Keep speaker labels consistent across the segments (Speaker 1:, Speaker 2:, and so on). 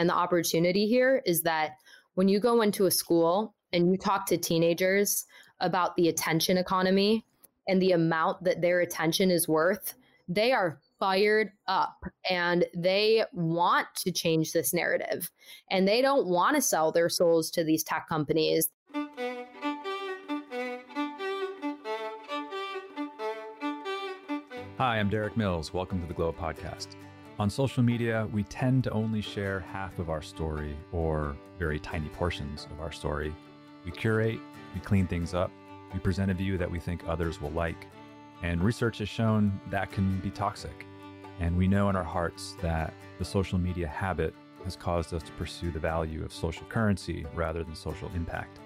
Speaker 1: and the opportunity here is that when you go into a school and you talk to teenagers about the attention economy and the amount that their attention is worth, they are fired up and they want to change this narrative and they don't want to sell their souls to these tech companies.
Speaker 2: Hi, I'm Derik Mills. Welcome to the Glo Podcast. On social media, we tend to only share half of our story or very tiny portions of our story. We curate, we clean things up, we present a view that we think others will like. And research has shown that can be toxic. And we know in our hearts that the social media habit has caused us to pursue the value of social currency rather than social impact.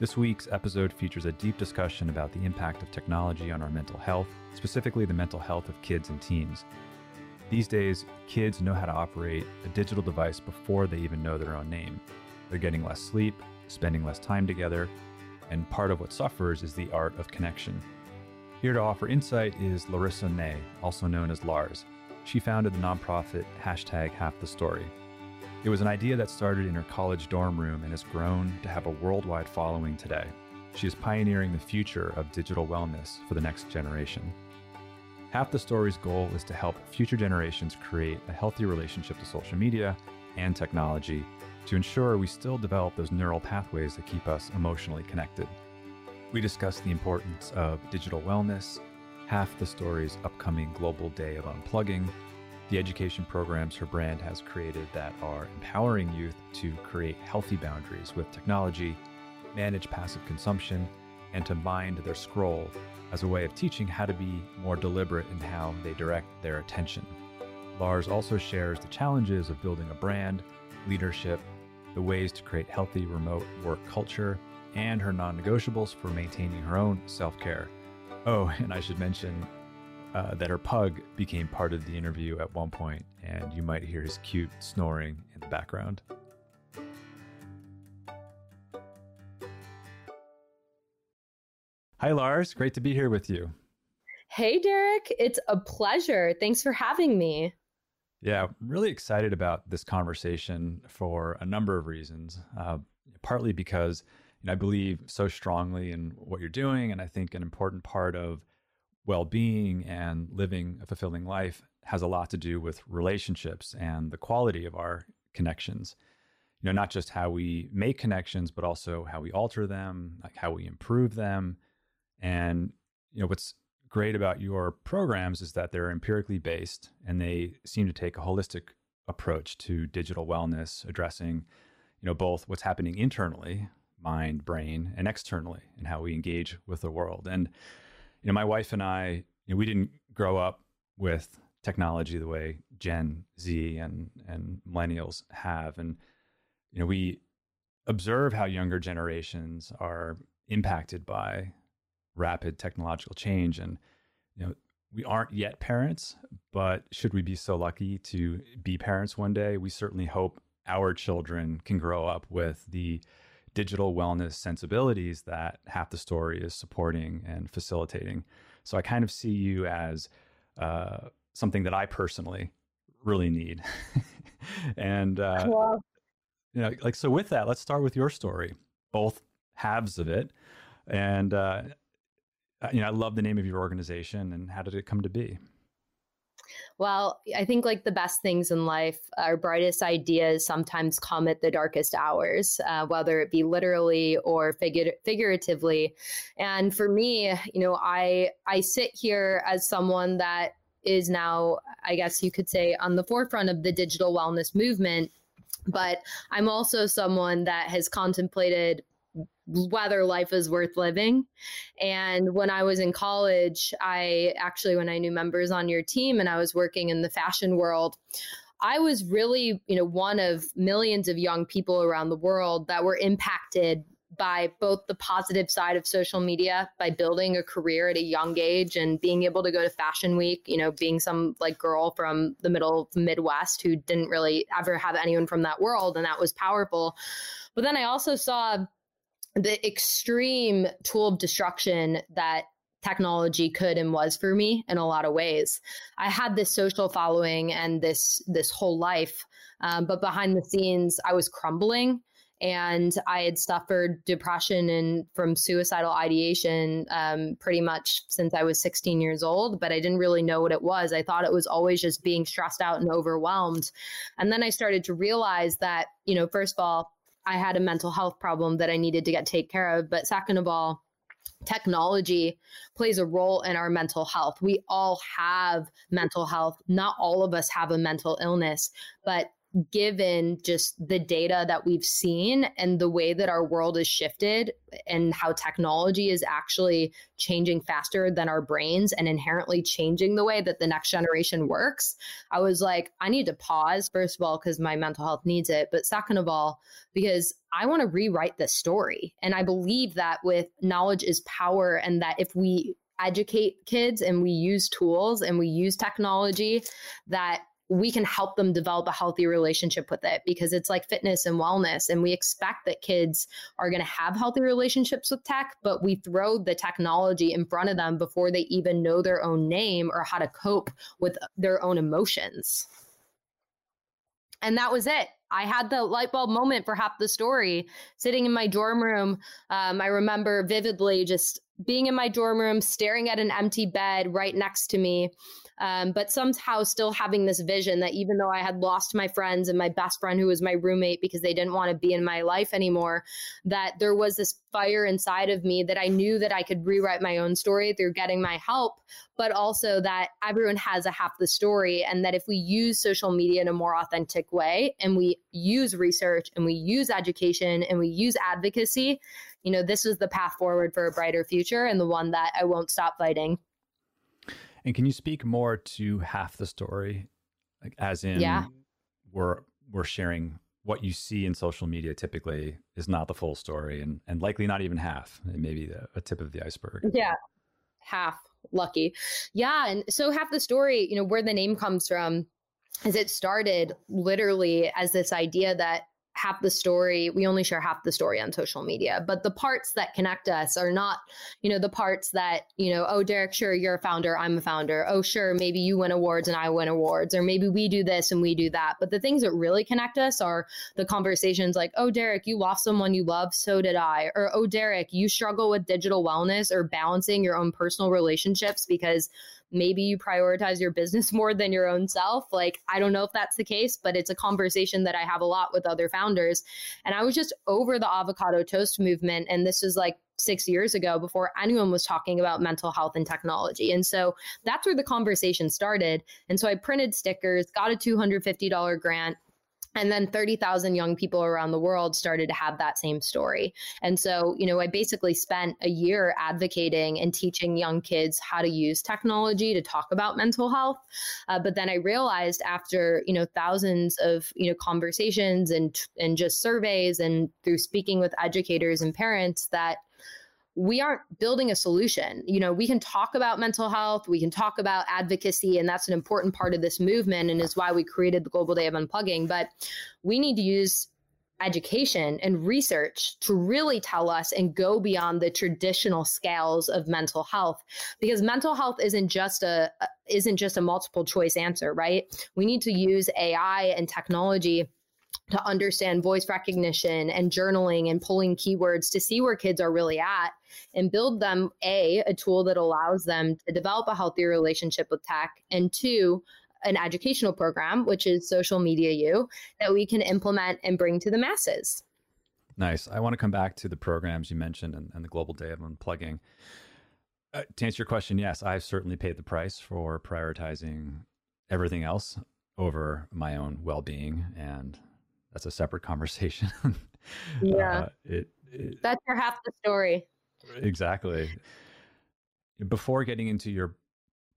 Speaker 2: This week's episode features a deep discussion about the impact of technology on our mental health, specifically the mental health of kids and teens. These days, kids know how to operate a digital device before they even know their own name. They're getting less sleep, spending less time together, and part of what suffers is the art of connection. Here to offer insight is Larissa May, also known as Larz. She founded the nonprofit hashtag Half the Story. It was an idea that started in her college dorm room and has grown to have a worldwide following today. She is pioneering the future of digital wellness for the next generation. Half the Story's goal is to help future generations create a healthy relationship to social media and technology to ensure we still develop those neural pathways that keep us emotionally connected. We discuss the importance of digital wellness, Half the Story's upcoming Global Day of Unplugging, the education programs her brand has created that are empowering youth to create healthy boundaries with technology, manage passive consumption, and to mind their scroll as a way of teaching how to be more deliberate in how they direct their attention. Larz also shares the challenges of building a brand, leadership, the ways to create healthy remote work culture, and her non negotiables for maintaining her own self care. Oh, and I should mention uh, that her pug became part of the interview at one point, and you might hear his cute snoring in the background. Hi, Larz. Great to be here with you.
Speaker 1: Hey, Derik. It's a pleasure. Thanks for having me.
Speaker 2: Yeah, I'm really excited about this conversation for a number of reasons. Uh, partly because you know, I believe so strongly in what you're doing, and I think an important part of well-being and living a fulfilling life has a lot to do with relationships and the quality of our connections you know not just how we make connections but also how we alter them like how we improve them and you know what's great about your programs is that they're empirically based and they seem to take a holistic approach to digital wellness, addressing you know both what's happening internally, mind, brain, and externally, and how we engage with the world. And you know, my wife and I, you know, we didn't grow up with technology the way Gen Z and and millennials have, and you know, we observe how younger generations are impacted by rapid technological change. And you know we aren't yet parents but should we be so lucky to be parents one day? We certainly hope our children can grow up with the digital wellness sensibilities that half the story is supporting and facilitating. So i kind of see you as uh, something that i personally really need. And uh, you know like so with that let's start with your story. Both halves of it. And uh, uh, you know, I love the name of your organization and how did it come to be?
Speaker 1: Well, I think like the best things in life, our brightest ideas sometimes come at the darkest hours, uh, whether it be literally or figu- figuratively. And for me, you know, I I sit here as someone that is now, I guess you could say, on the forefront of the digital wellness movement. But I'm also someone that has contemplated whether life is worth living. And when I was in college, I actually, when I knew members on your team and I was working in the fashion world, I was really, you know, one of millions of young people around the world that were impacted by both the positive side of social media by building a career at a young age and being able to go to fashion week you know being some like girl from the middle midwest who didn't really ever have anyone from that world and that was powerful but then i also saw the extreme tool of destruction that technology could and was for me in a lot of ways. I had this social following and this this whole life, um, but behind the scenes, I was crumbling and I had suffered depression and from suicidal ideation um, pretty much since I was 16 years old, but I didn't really know what it was. I thought it was always just being stressed out and overwhelmed. And then I started to realize that, you know, first of all, I had a mental health problem that I needed to get taken care of, but second of all, technology plays a role in our mental health. We all have mental health. Not all of us have a mental illness, but given just the data that we've seen and the way that our world is shifted and how technology is actually changing faster than our brains and inherently changing the way that the next generation works, I was like, I need to pause, first of all, because my mental health needs it. But second of all, because I want to rewrite this story. And I believe that with knowledge is power, and that if we educate kids and we use tools and we use technology, that we can help them develop a healthy relationship with it because it's like fitness and wellness. And we expect that kids are going to have healthy relationships with tech, but we throw the technology in front of them before they even know their own name or how to cope with their own emotions. And that was it. I had the light bulb moment for half the story sitting in my dorm room. Um, I remember vividly just being in my dorm room, staring at an empty bed right next to me um, but somehow still having this vision that even though I had lost my friends and my best friend who was my roommate because they didn't want to be in my life anymore, that there was this fire inside of me that I knew that I could rewrite my own story through getting my help, but also that everyone has a half the story. And that if we use social media in a more authentic way and we use research and we use education and we use advocacy, you know, this is the path forward for a brighter future and the one that I won't stop fighting.
Speaker 2: And can you speak more to half the story, like as in,
Speaker 1: yeah.
Speaker 2: we're we're sharing what you see in social media typically is not the full story, and and likely not even half, maybe the, a tip of the iceberg.
Speaker 1: Yeah, half lucky. Yeah, and so half the story, you know, where the name comes from, is it started literally as this idea that half the story we only share half the story on social media but the parts that connect us are not you know the parts that you know oh derik sure you're a founder i'm a founder. Oh sure maybe you win awards and i win awards or maybe we do this and we do that. But the things that really connect us are the conversations like oh derik you lost someone you love so did i. Or oh derik you struggle with digital wellness or balancing your own personal relationships because maybe you prioritize your business more than your own self. Like, I don't know if that's the case, but it's a conversation that I have a lot with other founders. And I was just over the avocado toast movement. And this was like six years ago before anyone was talking about mental health and technology. And so that's where the conversation started. And so I printed stickers, got a $250 grant and then 30,000 young people around the world started to have that same story. And so, you know, I basically spent a year advocating and teaching young kids how to use technology to talk about mental health. Uh, but then I realized after, you know, thousands of, you know, conversations and and just surveys and through speaking with educators and parents that we aren't building a solution. You know, we can talk about mental health, we can talk about advocacy, and that's an important part of this movement and is why we created the Global Day of Unplugging. But we need to use education and research to really tell us and go beyond the traditional scales of mental health because mental health isn't just a isn't just a multiple choice answer right we need to use ai and technology to understand voice recognition and journaling and pulling keywords to see where kids are really at and build them a a tool that allows them to develop a healthy relationship with tech and two an educational program which is social media u that we can implement and bring to the masses.
Speaker 2: Nice. I want to come back to the programs you mentioned and, and the global day of unplugging uh, to answer your question yes i've certainly paid the price for prioritizing everything else over my own well-being and that's a separate conversation.
Speaker 1: yeah. Uh, it, it, that's your half the story.
Speaker 2: Exactly. Before getting into your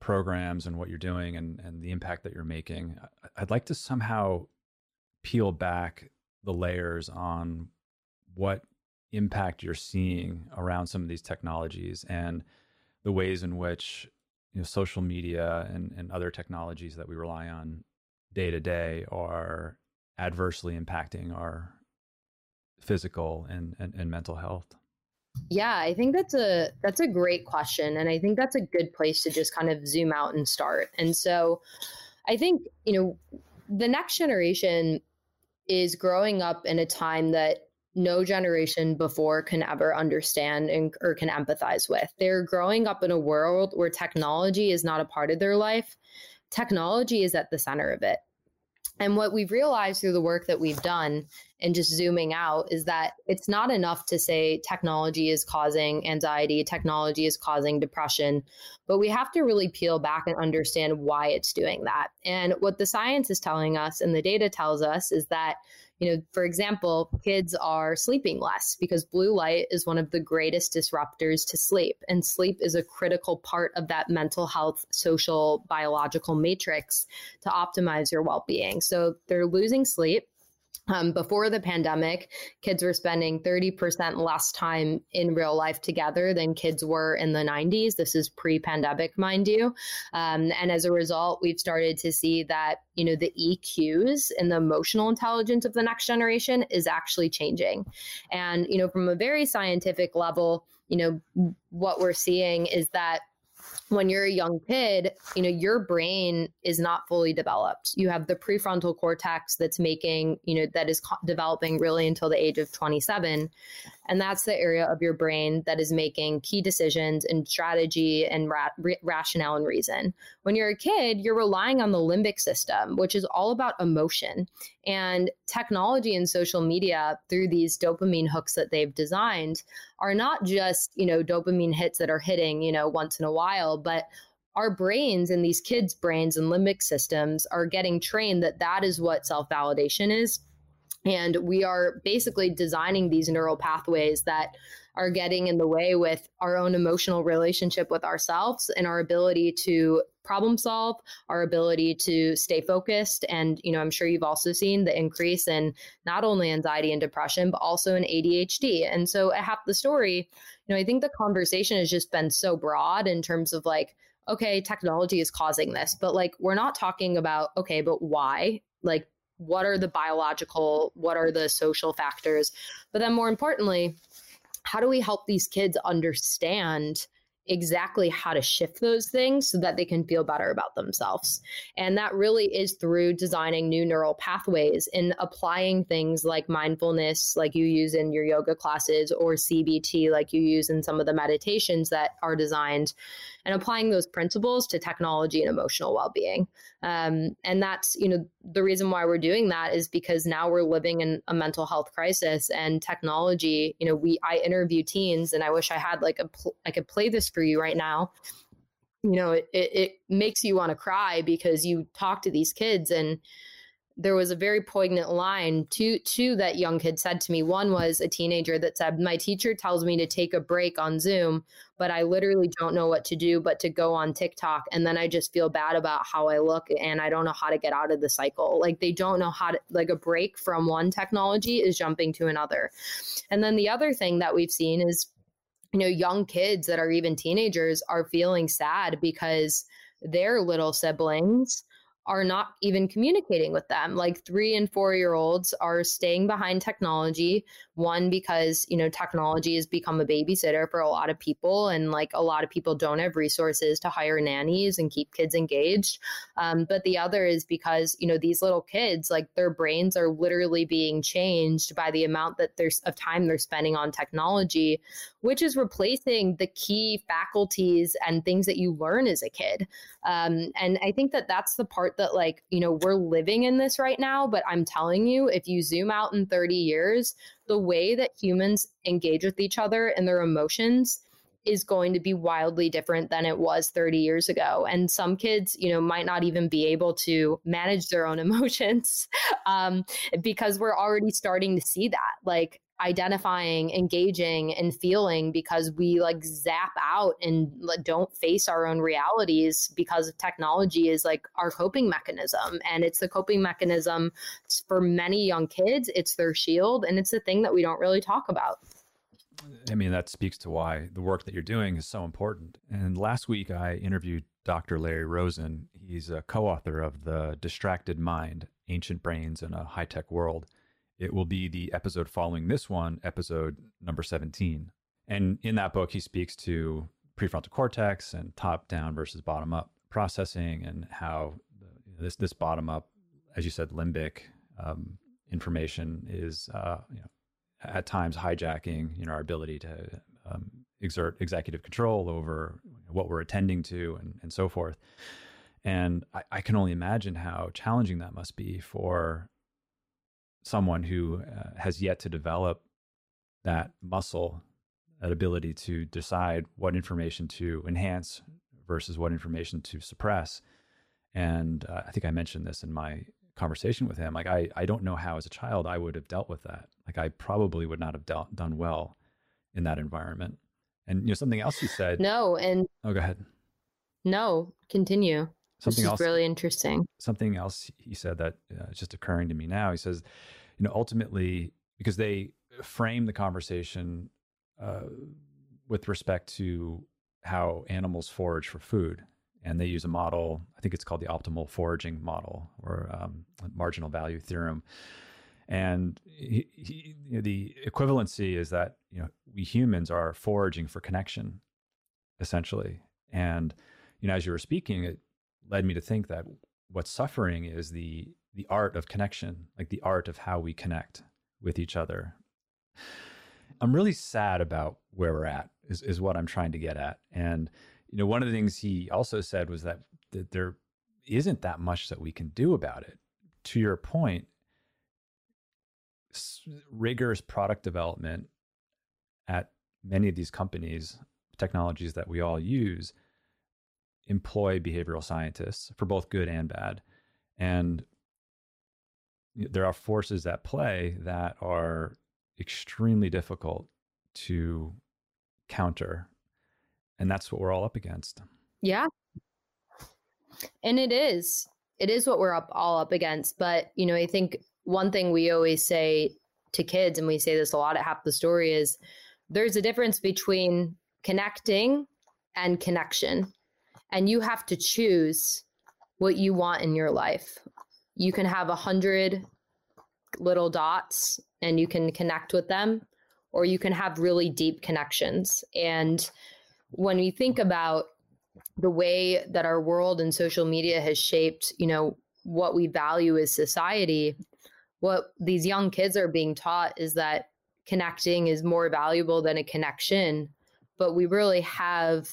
Speaker 2: programs and what you're doing and, and the impact that you're making, I'd like to somehow peel back the layers on what impact you're seeing around some of these technologies and the ways in which you know social media and, and other technologies that we rely on day to day are adversely impacting our physical and, and, and mental health?
Speaker 1: Yeah, I think that's a that's a great question and I think that's a good place to just kind of zoom out and start. And so I think, you know, the next generation is growing up in a time that no generation before can ever understand and, or can empathize with. They're growing up in a world where technology is not a part of their life. Technology is at the center of it. And what we've realized through the work that we've done and just zooming out is that it's not enough to say technology is causing anxiety, technology is causing depression, but we have to really peel back and understand why it's doing that. And what the science is telling us and the data tells us is that you know, for example, kids are sleeping less because blue light is one of the greatest disruptors to sleep. And sleep is a critical part of that mental health, social, biological matrix to optimize your well being. So they're losing sleep um, before the pandemic, kids were spending 30% less time in real life together than kids were in the 90s. This is pre pandemic, mind you. Um, and as a result, we've started to see that, you know, the EQs and the emotional intelligence of the next generation is actually changing. And, you know, from a very scientific level, you know, what we're seeing is that when you're a young kid, you know, your brain is not fully developed. You have the prefrontal cortex that's making, you know, that is co- developing really until the age of 27. And that's the area of your brain that is making key decisions and strategy and ra- rationale and reason. When you're a kid, you're relying on the limbic system, which is all about emotion. And technology and social media, through these dopamine hooks that they've designed, are not just, you know, dopamine hits that are hitting, you know, once in a while, but our brains and these kids' brains and limbic systems are getting trained that that is what self validation is and we are basically designing these neural pathways that are getting in the way with our own emotional relationship with ourselves and our ability to problem solve, our ability to stay focused. And, you know, I'm sure you've also seen the increase in not only anxiety and depression, but also in ADHD. And so at half the story, you know, I think the conversation has just been so broad in terms of like, okay, technology is causing this, but like, we're not talking about, okay, but why? Like, what are the biological, what are the social factors? But then more importantly, how do we help these kids understand exactly how to shift those things so that they can feel better about themselves. And that really is through designing new neural pathways and applying things like mindfulness, like you use in your yoga classes, or CBT, like you use in some of the meditations that are designed, and applying those principles to technology and emotional well being. Um, and that's, you know, the reason why we're doing that is because now we're living in a mental health crisis and technology, you know, we, I interview teens and I wish I had like a, pl- I could play this for you right now. You know, it, it, it makes you want to cry because you talk to these kids and, there was a very poignant line two two that young kid said to me. One was a teenager that said my teacher tells me to take a break on zoom but i literally don't know what to do but to go on tiktok and then i just feel bad about how i look and i don't know how to get out of the cycle. Like they don't know how to like a break from one technology is jumping to another. And then the other thing that we've seen is you know young kids that are even teenagers are feeling sad because their little siblings are not even communicating with them. Like three and four year olds are staying behind technology. One, because, you know, technology has become a babysitter for a lot of people, and like a lot of people don't have resources to hire nannies and keep kids engaged. Um, but the other is because, you know, these little kids, like their brains are literally being changed by the amount that there's of time they're spending on technology, which is replacing the key faculties and things that you learn as a kid. Um, and I think that that's the part that like you know we're living in this right now but i'm telling you if you zoom out in 30 years the way that humans engage with each other and their emotions is going to be wildly different than it was 30 years ago. And some kids you know might not even be able to manage their own emotions um, because we're already starting to see that. Like identifying, engaging, and feeling because we like zap out and don't face our own realities because technology is like our coping mechanism. And it's the coping mechanism for many young kids, it's their shield, and it's the thing that we don't really talk about.
Speaker 2: I mean, that speaks to why the work that you're doing is so important. And last week, I interviewed Dr. Larry Rosen. He's a co author of The Distracted Mind Ancient Brains in a High Tech World. It will be the episode following this one, episode number 17. And in that book, he speaks to prefrontal cortex and top down versus bottom up processing and how this this bottom up, as you said, limbic um, information is uh, you know, at times hijacking you know our ability to um, exert executive control over what we're attending to and, and so forth. And I, I, can only imagine how challenging that must be for someone who uh, has yet to develop that muscle, that ability to decide what information to enhance versus what information to suppress. And uh, I think I mentioned this in my conversation with him. Like, I, I don't know how as a child I would have dealt with that. Like, I probably would not have dealt, done well in that environment. And, you know, something else you said.
Speaker 1: No. And,
Speaker 2: oh, go ahead.
Speaker 1: No, continue.
Speaker 2: Something
Speaker 1: this
Speaker 2: else
Speaker 1: really interesting.
Speaker 2: Something else he said that uh, is just occurring to me now. He says, you know, ultimately, because they frame the conversation uh, with respect to how animals forage for food. And they use a model, I think it's called the optimal foraging model or um, marginal value theorem. And he, he, you know, the equivalency is that you know we humans are foraging for connection, essentially. And you know, as you were speaking, it led me to think that what's suffering is the the art of connection, like the art of how we connect with each other. I'm really sad about where we're at, is, is what I'm trying to get at. And, you know, one of the things he also said was that, that there isn't that much that we can do about it. To your point, rigorous product development at many of these companies, technologies that we all use, employ behavioral scientists for both good and bad. And there are forces at play that are extremely difficult to counter. And that's what we're all up against.
Speaker 1: Yeah. And it is. It is what we're up all up against. But, you know, I think one thing we always say to kids, and we say this a lot at Half the Story, is there's a difference between connecting and connection. And you have to choose what you want in your life. You can have a hundred little dots and you can connect with them or you can have really deep connections. And when we think about the way that our world and social media has shaped you know what we value as society what these young kids are being taught is that connecting is more valuable than a connection but we really have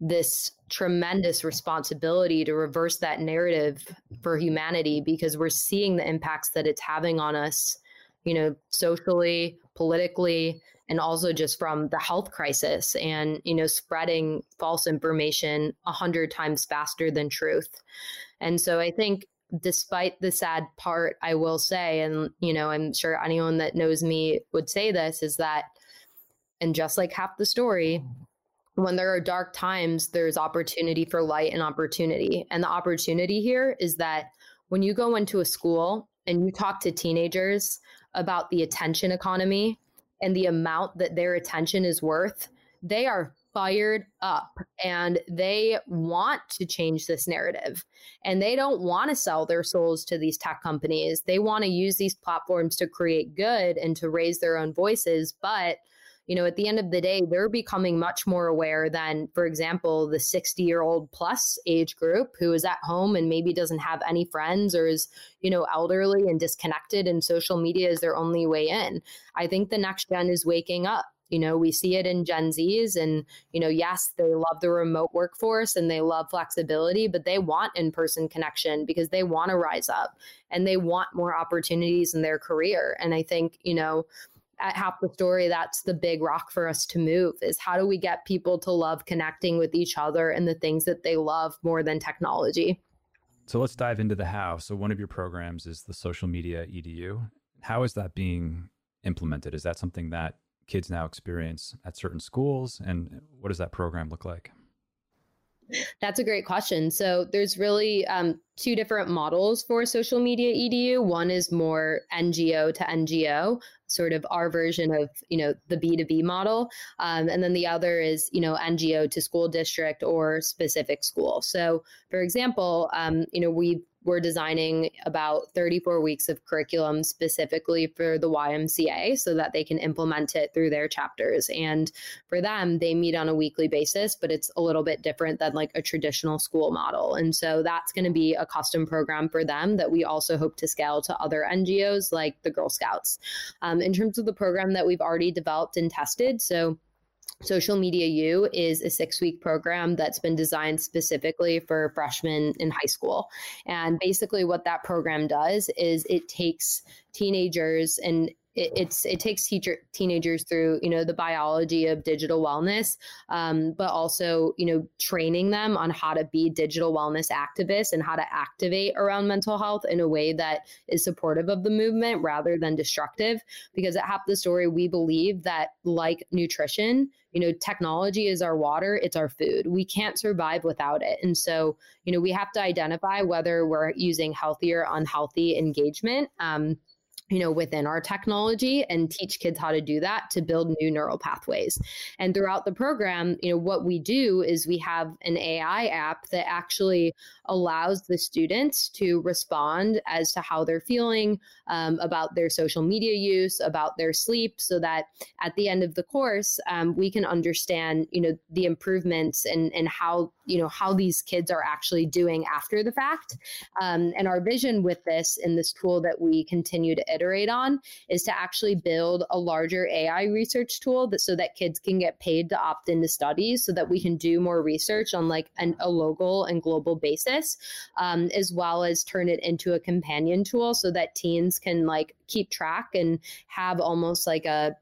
Speaker 1: this tremendous responsibility to reverse that narrative for humanity because we're seeing the impacts that it's having on us, you know, socially, politically, and also just from the health crisis and, you know, spreading false information a hundred times faster than truth. And so I think despite the sad part, I will say, and, you know, I'm sure anyone that knows me would say this is that, and just like half the story, when there are dark times, there's opportunity for light and opportunity. And the opportunity here is that when you go into a school and you talk to teenagers about the attention economy and the amount that their attention is worth, they are fired up and they want to change this narrative and they don't want to sell their souls to these tech companies. They want to use these platforms to create good and to raise their own voices, but you know, at the end of the day, they're becoming much more aware than, for example, the 60 year old plus age group who is at home and maybe doesn't have any friends or is, you know, elderly and disconnected, and social media is their only way in. I think the next gen is waking up. You know, we see it in Gen Zs, and, you know, yes, they love the remote workforce and they love flexibility, but they want in person connection because they want to rise up and they want more opportunities in their career. And I think, you know, at half the story that's the big rock for us to move is how do we get people to love connecting with each other and the things that they love more than technology?
Speaker 2: So let's dive into the how. So one of your programs is the social media edu how is that being implemented? Is that something that kids now experience at certain schools? And what does that program look like
Speaker 1: that's a great question. So there's really um, two different models for social media edu. One is more NGO to NGO, sort of our version of you know the B2B model, um, and then the other is you know NGO to school district or specific school. So for example, um, you know we've we're designing about 34 weeks of curriculum specifically for the YMCA so that they can implement it through their chapters. And for them, they meet on a weekly basis, but it's a little bit different than like a traditional school model. And so that's going to be a custom program for them that we also hope to scale to other NGOs like the Girl Scouts. Um, in terms of the program that we've already developed and tested, so Social Media U is a six week program that's been designed specifically for freshmen in high school. And basically, what that program does is it takes teenagers and it, it's it takes teacher teenagers through you know the biology of digital wellness, um, but also you know training them on how to be digital wellness activists and how to activate around mental health in a way that is supportive of the movement rather than destructive. Because at Half the Story, we believe that like nutrition, you know, technology is our water, it's our food. We can't survive without it. And so, you know, we have to identify whether we're using healthy or unhealthy engagement. Um, you know within our technology and teach kids how to do that to build new neural pathways. And throughout the program you know what we do is we have an ai app that actually allows the students to respond as to how they're feeling um, about their social media use about their sleep so that at the end of the course um, we can understand you know the improvements and and how you know how these kids are actually doing after the fact. Um, and our vision with this in this tool that we continue to iterate on is to actually build a larger ai research tool that so that kids can get paid to opt into studies so that we can do more research on like an, a local and global basis um, as well as turn it into a companion tool so that teens can like keep track and have almost like a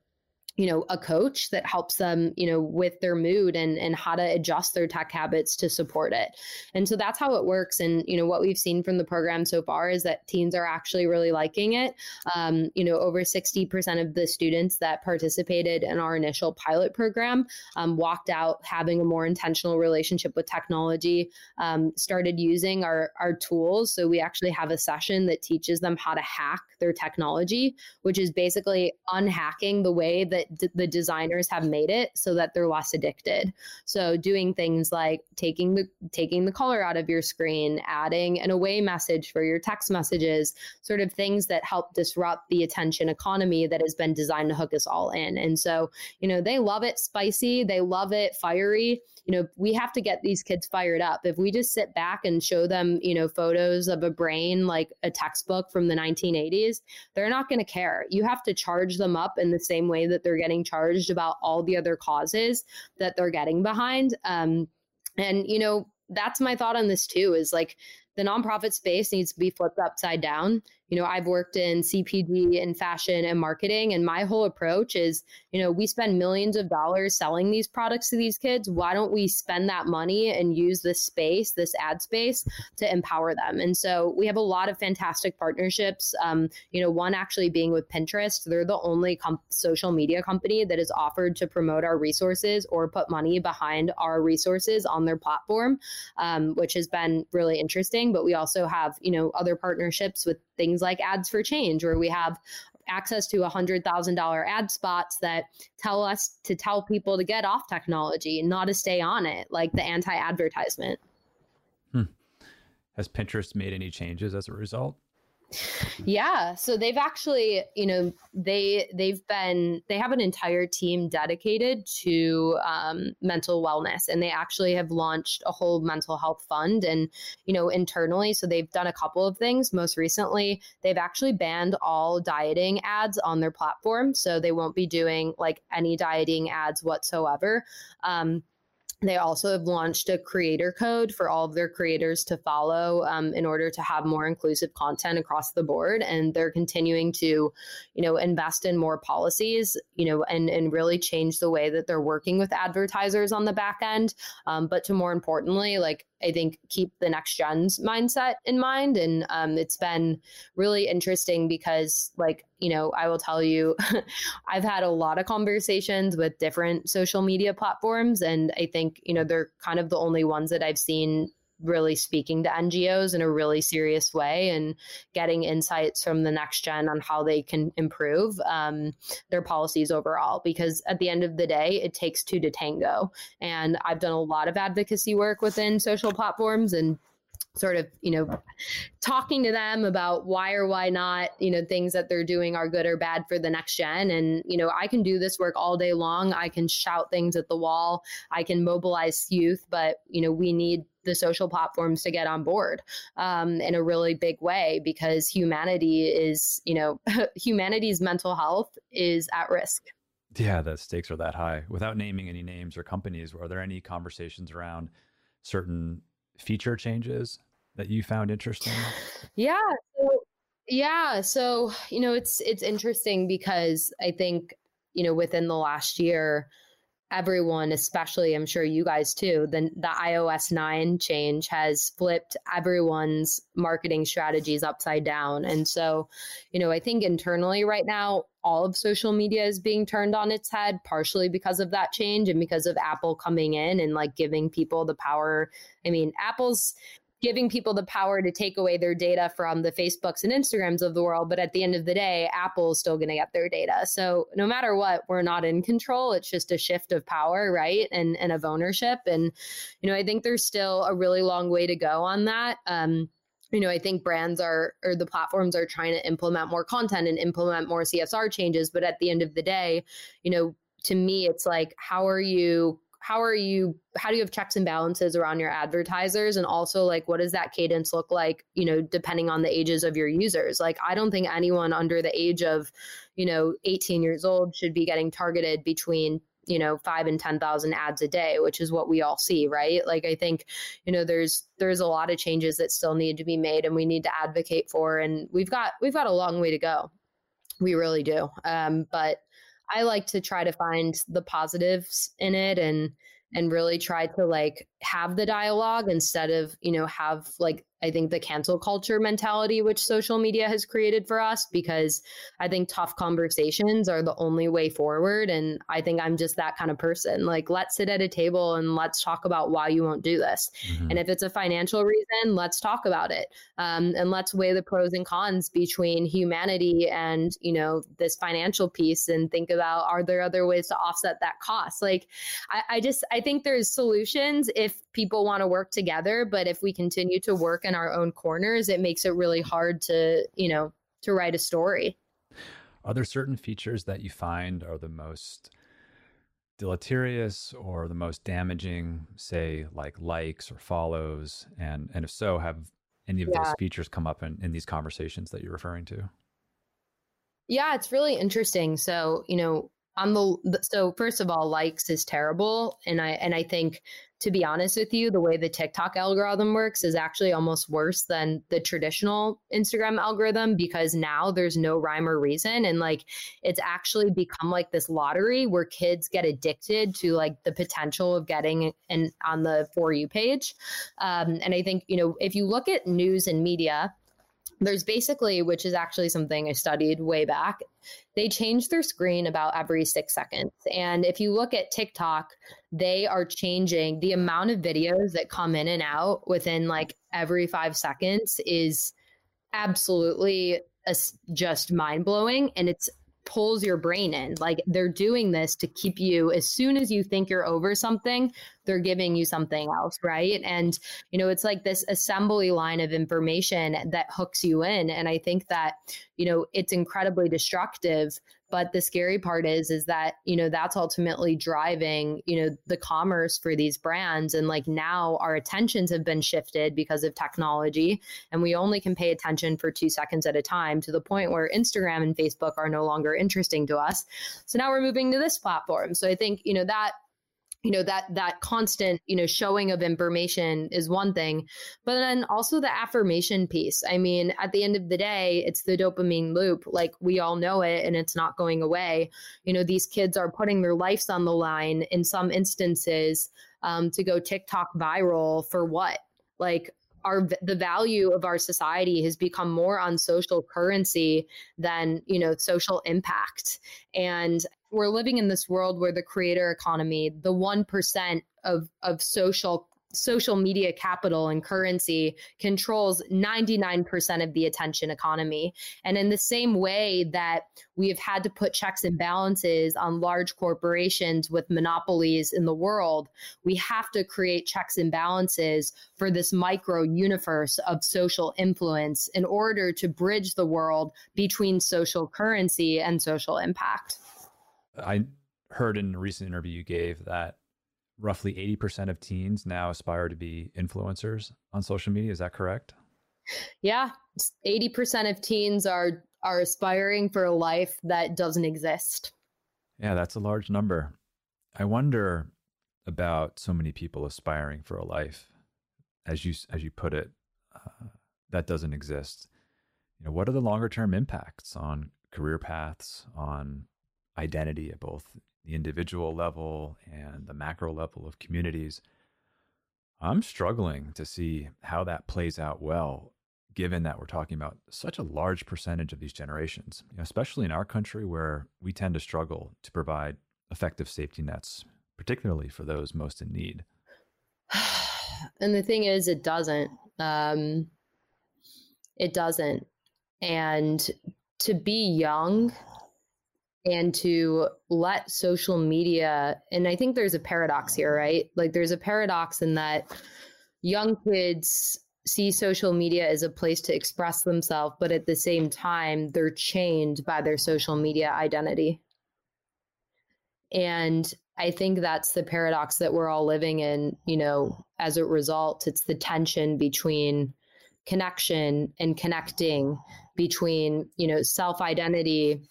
Speaker 1: you know a coach that helps them you know with their mood and and how to adjust their tech habits to support it. And so that's how it works. And you know what we've seen from the program so far is that teens are actually really liking it. Um, you know over 60% of the students that participated in our initial pilot program um, walked out having a more intentional relationship with technology um, started using our our tools. So we actually have a session that teaches them how to hack their technology which is basically unhacking the way that d- the designers have made it so that they're less addicted. So doing things like taking the taking the color out of your screen, adding an away message for your text messages, sort of things that help disrupt the attention economy that has been designed to hook us all in. And so, you know, they love it spicy, they love it fiery you know, we have to get these kids fired up. If we just sit back and show them, you know, photos of a brain like a textbook from the 1980s, they're not going to care. You have to charge them up in the same way that they're getting charged about all the other causes that they're getting behind. Um, and, you know, that's my thought on this too is like the nonprofit space needs to be flipped upside down you know, I've worked in CPG and fashion and marketing, and my whole approach is, you know, we spend millions of dollars selling these products to these kids. Why don't we spend that money and use this space, this ad space, to empower them? And so we have a lot of fantastic partnerships. Um, you know, one actually being with Pinterest. They're the only com- social media company that is offered to promote our resources or put money behind our resources on their platform, um, which has been really interesting. But we also have, you know, other partnerships with things like Ads for Change, where we have access to $100,000 ad spots that tell us to tell people to get off technology, and not to stay on it, like the anti advertisement.
Speaker 2: Hmm. Has Pinterest made any changes as a result?
Speaker 1: Yeah, so they've actually, you know, they they've been they have an entire team dedicated to um, mental wellness, and they actually have launched a whole mental health fund, and you know, internally. So they've done a couple of things. Most recently, they've actually banned all dieting ads on their platform, so they won't be doing like any dieting ads whatsoever. Um, they also have launched a creator code for all of their creators to follow um, in order to have more inclusive content across the board. And they're continuing to, you know, invest in more policies, you know, and, and really change the way that they're working with advertisers on the back end. Um, but to more importantly, like I think keep the next gen's mindset in mind. And um, it's been really interesting because, like, you know, I will tell you, I've had a lot of conversations with different social media platforms. And I think, you know, they're kind of the only ones that I've seen really speaking to NGOs in a really serious way and getting insights from the next gen on how they can improve um, their policies overall. Because at the end of the day, it takes two to tango. And I've done a lot of advocacy work within social platforms and sort of you know talking to them about why or why not you know things that they're doing are good or bad for the next gen. And you know i can do this work all day long. I can shout things at the wall. I can mobilize youth but you know we need the social platforms to get on board um, in a really big way because humanity is you know humanity's mental health is at risk.
Speaker 2: Yeah the stakes are that high. Without naming any names or companies are there any conversations around certain feature changes that you found interesting?
Speaker 1: Yeah. So, yeah. So, you know, it's it's interesting because I think, you know, within the last year, everyone, especially I'm sure you guys too, the the iOS 9 change has flipped everyone's marketing strategies upside down. And so, you know, I think internally right now all of social media is being turned on its head partially because of that change and because of Apple coming in and like giving people the power. I mean, Apple's giving people the power to take away their data from the Facebooks and Instagrams of the world. But at the end of the day, Apple is still going to get their data. So no matter what, we're not in control. It's just a shift of power, right? And, and of ownership. And, you know, I think there's still a really long way to go on that. Um, you know, I think brands are or the platforms are trying to implement more content and implement more CSR changes. But at the end of the day, you know, to me, it's like, how are you how are you how do you have checks and balances around your advertisers? And also like what does that cadence look like you know depending on the ages of your users? Like i don't think anyone under the age of you know 18 years old should be getting targeted between you know five and ten thousand ads a day which is what we all see right? Like i think you know there's there's a lot of changes that still need to be made and we need to advocate for and we've got we've got a long way to go. We really do. Um, but I like to try to find the positives in it and and really try to like have the dialogue instead of you know have like i think the cancel culture mentality which social media has created for us because i think tough conversations are the only way forward and i think i'm just that kind of person. Like let's sit at a table and let's talk about why you won't do this. Mm-hmm. and if it's a financial reason let's talk about it. Um, and let's weigh the pros and cons between humanity and you know this financial piece and think about are there other ways to offset that cost? Like i, I just i think there's solutions if if people want to work together, but if we continue to work in our own corners, it makes it really hard to, you know, to write a story.
Speaker 2: Are there certain features that you find are the most deleterious or the most damaging, say like likes or follows? And and if so, have any of yeah. those features come up in, in these conversations that you're referring to?
Speaker 1: Yeah, it's really interesting. So, you know, on the so first of all, likes is terrible. And I and I think to be honest with you, the way the TikTok algorithm works is actually almost worse than the traditional Instagram algorithm because now there's no rhyme or reason. And like it's actually become like this lottery where kids get addicted to like the potential of getting an on the For You page. Um, and I think, you know, if you look at news and media, there's basically, which is actually something I studied way back, they change their screen about every six seconds. And if you look at TikTok, they are changing the amount of videos that come in and out within like every five seconds is absolutely just mind blowing. And it's pulls your brain in. Like they're doing this to keep you, as soon as you think you're over something, they're giving you something else, right? And, you know, it's like this assembly line of information that hooks you in. And I think that, you know, it's incredibly destructive but the scary part is is that you know that's ultimately driving you know the commerce for these brands. And like now our attentions have been shifted because of technology and we only can pay attention for 2 seconds at a time to the point where Instagram and Facebook are no longer interesting to us. So now we're moving to this platform. So i think you know that you know that that constant you know showing of information is one thing but then also the affirmation piece. I mean at the end of the day it's the dopamine loop like we all know it and it's not going away. You know these kids are putting their lives on the line in some instances um, to go tiktok viral for what? Like our the value of our society has become more on social currency than you know social impact. And we're living in this world where the creator economy, the 1% of, of social social media capital and currency controls 99% of the attention economy. And in the same way that we have had to put checks and balances on large corporations with monopolies in the world, we have to create checks and balances for this micro universe of social influence in order to bridge the world between social currency and social impact.
Speaker 2: I heard in a recent interview you gave that roughly 80% of teens now aspire to be influencers on social media. Is that correct?
Speaker 1: Yeah, 80% of teens are are aspiring for a life that doesn't exist.
Speaker 2: Yeah, that's a large number. I wonder about so many people aspiring for a life as you as you put it uh, that doesn't exist. You know, what are the longer term impacts on career paths, on identity at both the individual level and the macro level of communities. I'm struggling to see how that plays out well, given that we're talking about such a large percentage of these generations, especially in our country where we tend to struggle to provide effective safety nets, particularly for those most in need.
Speaker 1: And the thing is, it doesn't. Um, it doesn't. And to be young and to let social media and i think there's a paradox here right? Like there's a paradox in that young kids see social media as a place to express themselves but at the same time they're chained by their social media identity. And i think that's the paradox that we're all living in you know as a result. It's the tension between connection and connecting between you know self identity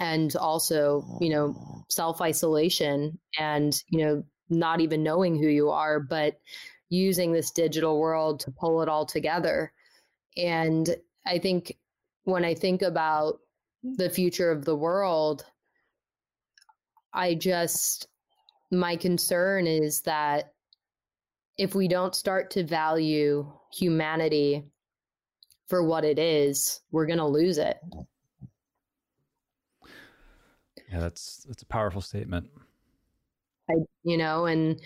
Speaker 1: and also you know oh. self isolation and you know not even knowing who you are but using this digital world to pull it all together. And i think when i think about the future of the world i just my concern is that if we don't start to value humanity for what it is we're going to lose it
Speaker 2: yeah, that's that's a powerful statement.
Speaker 1: I, you know, and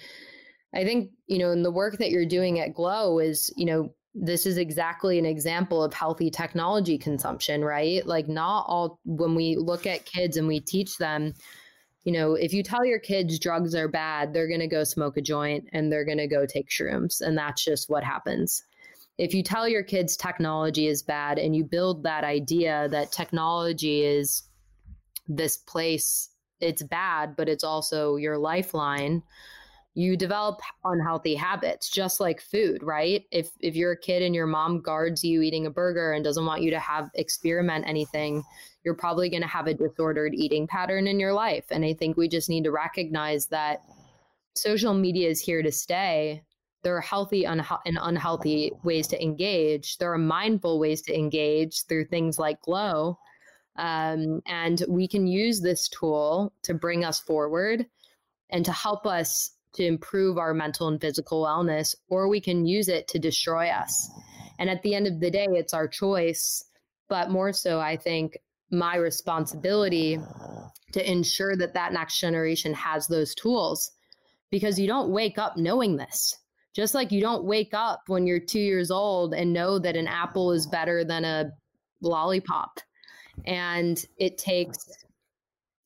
Speaker 1: I think, you know, in the work that you're doing at Glo is, you know, this is exactly an example of healthy technology consumption, right? Like not all when we look at kids and we teach them, you know, if you tell your kids drugs are bad, they're going to go smoke a joint and they're going to go take shrooms and that's just what happens. If you tell your kids technology is bad and you build that idea that technology is this place it's bad but it's also your lifeline. You develop unhealthy habits just like food right? If if you're a kid and your mom guards you eating a burger and doesn't want you to have experiment anything you're probably going to have a disordered eating pattern in your life. And i think we just need to recognize that social media is here to stay. There are healthy and unhealthy ways to engage. There are mindful ways to engage through things like Glo um, and we can use this tool to bring us forward and to help us to improve our mental and physical wellness, or we can use it to destroy us. And at the end of the day, it's our choice. But more so, I think my responsibility to ensure that that next generation has those tools because you don't wake up knowing this. Just like you don't wake up when you're two years old and know that an apple is better than a lollipop and it takes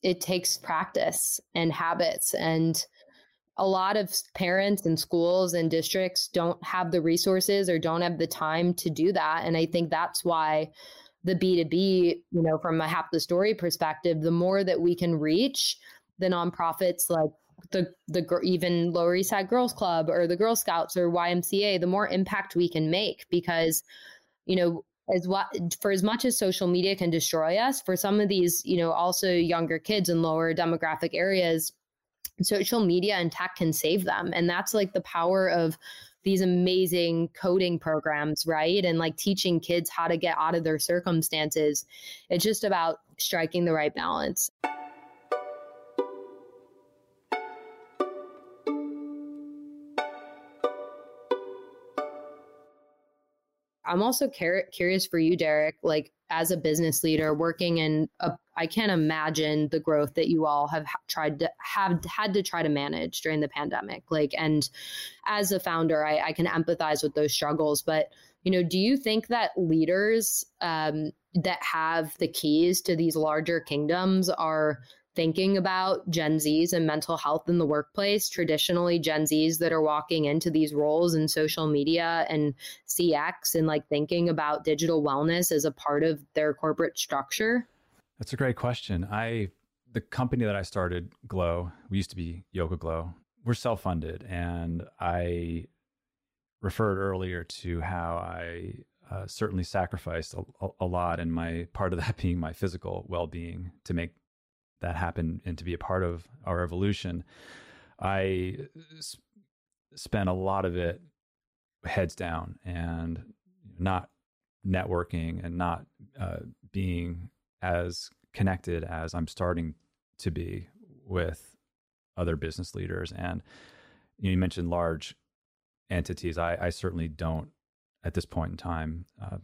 Speaker 1: it takes practice and habits. And a lot of parents and schools and districts don't have the resources or don't have the time to do that. And i think that's why the b2b you know from a half the story perspective the more that we can reach the nonprofits like the the even lower east side girls club or the girl scouts or ymca the more impact we can make because you know as what for as much as social media can destroy us for some of these you know also younger kids in lower demographic areas social media and tech can save them. And that's like the power of these amazing coding programs right? And like teaching kids how to get out of their circumstances. It's just about striking the right balance I'm also cur- curious for you, Derik, like as a business leader working in I can't imagine the growth that you all have tried to have had to try to manage during the pandemic. Like, and as a founder, I, I can empathize with those struggles. But you know, do you think that leaders um, that have the keys to these larger kingdoms are thinking about Gen Zs and mental health in the workplace. Traditionally, Gen Zs that are walking into these roles in social media and CX and like thinking about digital wellness as a part of their corporate structure?
Speaker 2: That's a great question. I the company that I started, Glo, we used to be YogaGlo. We're self-funded, and I referred earlier to how I uh, certainly sacrificed a, a, lot, and my part of that being my physical well-being to make that happen and to be a part of our evolution. I s- spent a lot of it heads down and not networking and not uh, being as connected as I'm starting to be with other business leaders. And you, mentioned large entities. I, I, certainly don't at this point in time uh,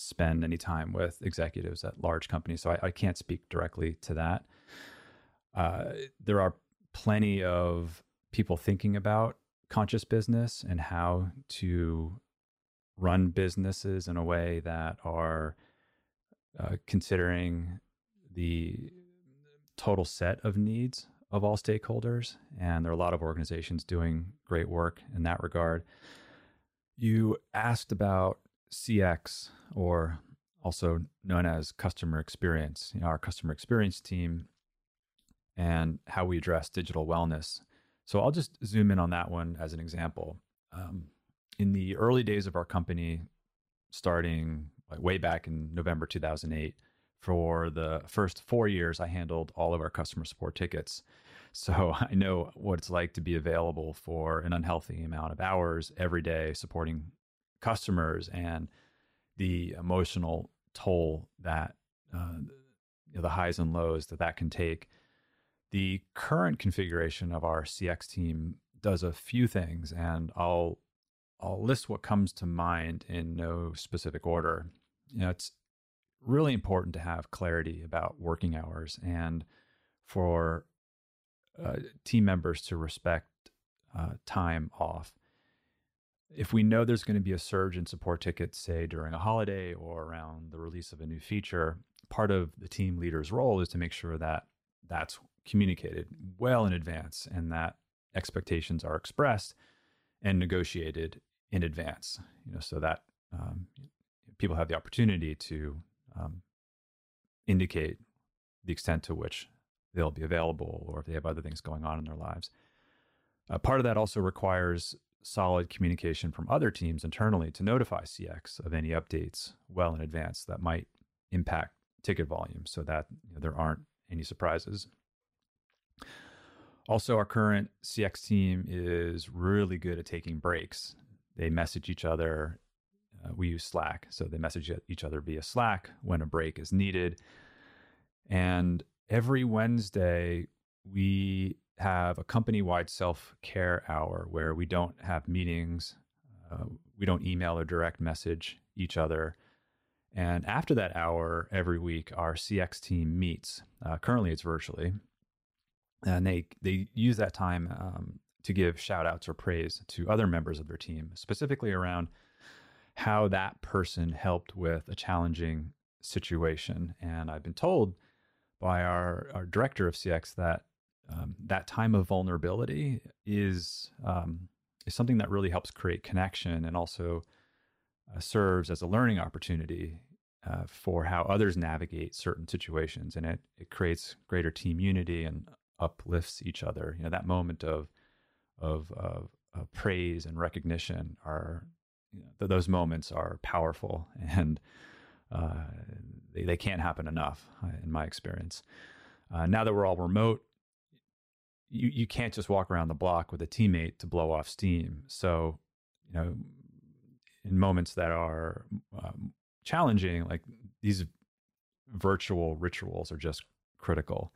Speaker 2: spend any time with executives at large companies, so I, I can't speak directly to that. Uh, there are plenty of people thinking about conscious business and how to run businesses in a way that are uh, considering the total set of needs of all stakeholders. And there are a lot of organizations doing great work in that regard. You asked about CX, or also known as customer experience, you know, our customer experience team, and how we address digital wellness. So I'll just zoom in on that one as an example. Um, in the early days of our company, starting like way back in November 2008, for the first four years, I handled all of our customer support tickets. So I know what it's like to be available for an unhealthy amount of hours every day supporting customers and the emotional toll that uh, you know, the highs and lows that that can take. The current configuration of our CX team does a few things, and I'll I'll list what comes to mind in no specific order. You know, it's really important to have clarity about working hours and for uh, team members to respect uh, time off if we know there's going to be a surge in support tickets, say during a holiday or around the release of a new feature, part of the team leader's role is to make sure that that's communicated well in advance and that expectations are expressed and negotiated in advance. You know, so that um, people have the opportunity to um, indicate the extent to which they'll be available or if they have other things going on in their lives. Uh, part of that also requires solid communication from other teams internally to notify CX of any updates well in advance that might impact ticket volume so that you know, there aren't any surprises. Also, our current CX team is really good at taking breaks. They message each other. Uh, we use Slack, so they message each other via Slack when a break is needed. And every Wednesday, we have a company wide self care hour where we don't have meetings, uh, we don't email or direct message each other. And after that hour every week, our CX team meets. Uh, currently, it's virtually. And they, they use that time um, to give shout outs or praise to other members of their team, specifically around how that person helped with a challenging situation. And I've been told by our, our director of CX that um, that time of vulnerability is um, is something that really helps create connection and also uh, serves as a learning opportunity uh, for how others navigate certain situations, and it it creates greater team unity and uplifts each other. You know that moment of of, of, of praise and recognition are you know, th- those moments are powerful and uh, they, they can't happen enough uh, in my experience. Uh, now that we're all remote, you, you can't just walk around the block with a teammate to blow off steam. So, you know, in moments that are um, challenging, like these virtual rituals are just critical.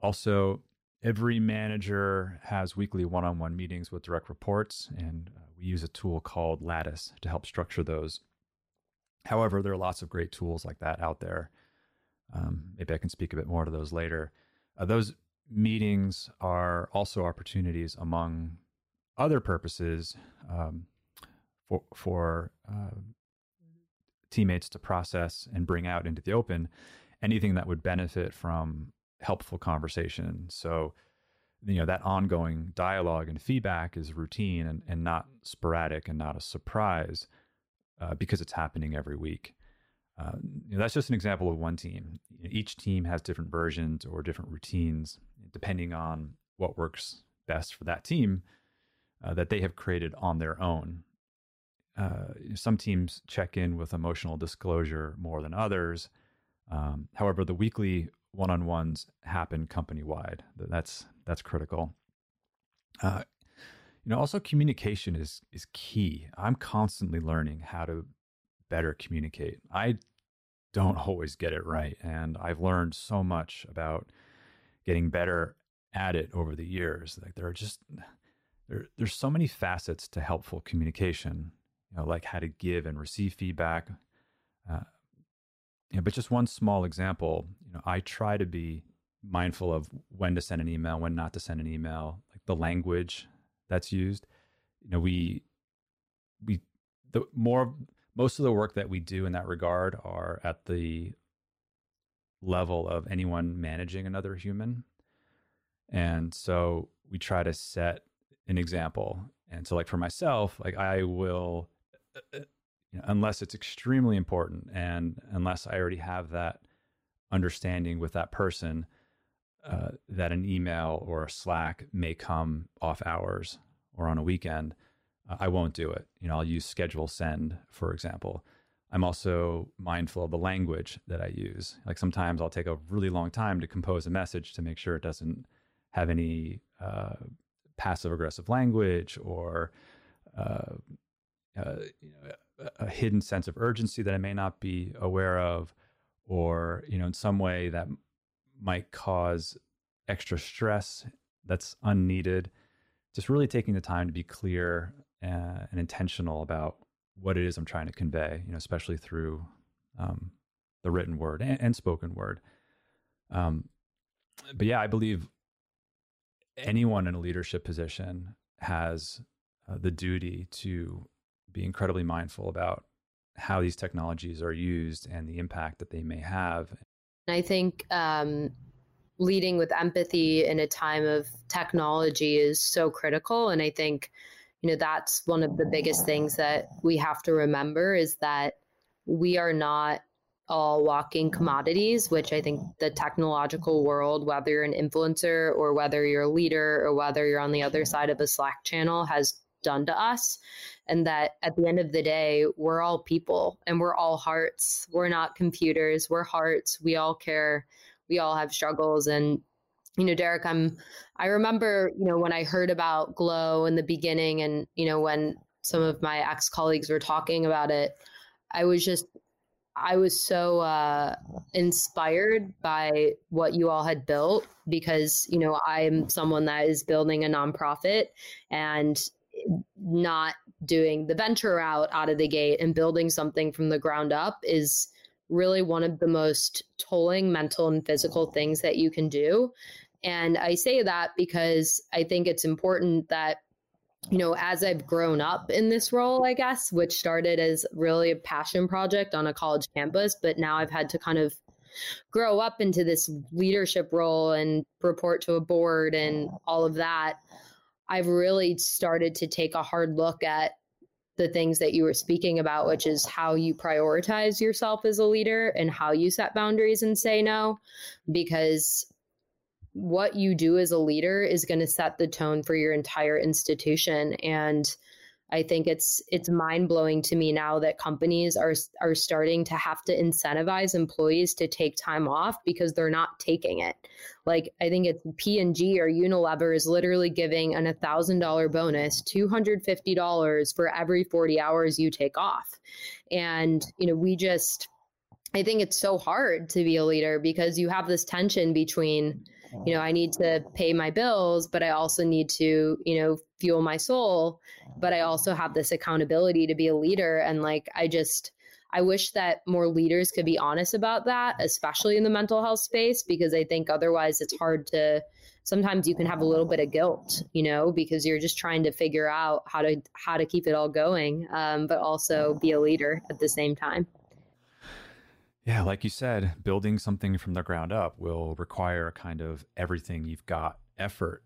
Speaker 2: Also, every manager has weekly one on one meetings with direct reports, and uh, we use a tool called Lattice to help structure those. However, there are lots of great tools like that out there. Um, maybe I can speak a bit more to those later. Uh, those meetings are also opportunities among other purposes um, for for uh, teammates to process and bring out into the open anything that would benefit from helpful conversation. So, you know, that ongoing dialogue and feedback is routine and, and not sporadic and not a surprise uh, because it's happening every week. Uh, you know, that's just an example of one team. Each team has different versions or different routines depending on what works best for that team uh, that they have created on their own. Uh, some teams check in with emotional disclosure more than others. Um, however, the weekly one-on-ones happen company-wide. That's that's critical. Uh, you know, also communication is is key. I'm constantly learning how to better communicate. I don't always get it right, and I've learned so much about getting better at it over the years. Like there are just there, there's so many facets to helpful communication. You know, like how to give and receive feedback. Uh, yeah, but just one small example. You know, I try to be mindful of when to send an email, when not to send an email, like the language that's used. You know, we we the more most of the work that we do in that regard are at the level of anyone managing another human. And so we try to set an example. And so like for myself, like I will uh, uh, you know, unless it's extremely important and unless I already have that understanding with that person uh, that an email or a Slack may come off hours or on a weekend, I won't do it. You know, I'll use schedule send, for example. I'm also mindful of the language that I use. Like sometimes I'll take a really long time to compose a message to make sure it doesn't have any uh, passive aggressive language or uh, uh, you know, a hidden sense of urgency that I may not be aware of, or you know, in some way that might cause extra stress that's unneeded. Just really taking the time to be clear uh, and intentional about what it is I'm trying to convey. You know, especially through um, the written word and, and spoken word. Um, but yeah, I believe anyone in a leadership position has uh, the duty to be incredibly mindful about how these technologies are used and the impact that they may have.
Speaker 1: I think um, leading with empathy in a time of technology is so critical. And I think, you know, that's one of the biggest things that we have to remember is that we are not all walking commodities, which I think the technological world, whether you're an influencer or whether you're a leader or whether you're on the other side of a Slack channel, has done to us. And that at the end of the day, we're all people and we're all hearts. We're not computers, we're hearts. We all care. We all have struggles. And, you know, Derik, I'm, I remember, you know, when I heard about Glo in the beginning and, you know, when some of my ex colleagues were talking about it, I was just I was so uh, inspired by what you all had built because, you know, I'm someone that is building a nonprofit and not doing the venture route out of the gate and building something from the ground up is really one of the most tolling mental and physical things that you can do. And I say that because I think it's important that, you know, as I've grown up in this role, I guess, which started as really a passion project on a college campus, but now I've had to kind of grow up into this leadership role and report to a board and all of that. I've really started to take a hard look at the things that you were speaking about, which is how you prioritize yourself as a leader and how you set boundaries and say no. Because what you do as a leader is going to set the tone for your entire institution. And I think it's it's mind blowing to me now that companies are are starting to have to incentivize employees to take time off because they're not taking it. Like I think it's P and G or Unilever is literally giving an thousand dollar bonus, two hundred fifty dollars for every forty hours you take off, and you know we just. I think it's so hard to be a leader because you have this tension between you know i need to pay my bills but i also need to you know fuel my soul but i also have this accountability to be a leader and like i just I wish that more leaders could be honest about that, especially in the mental health space, because I think otherwise it's hard to. Sometimes you can have a little bit of guilt, you know, because you're just trying to figure out how to how to keep it all going, um, but also be a leader at the same time.
Speaker 2: Yeah, like you said, building something from the ground up will require a kind of everything you've got effort,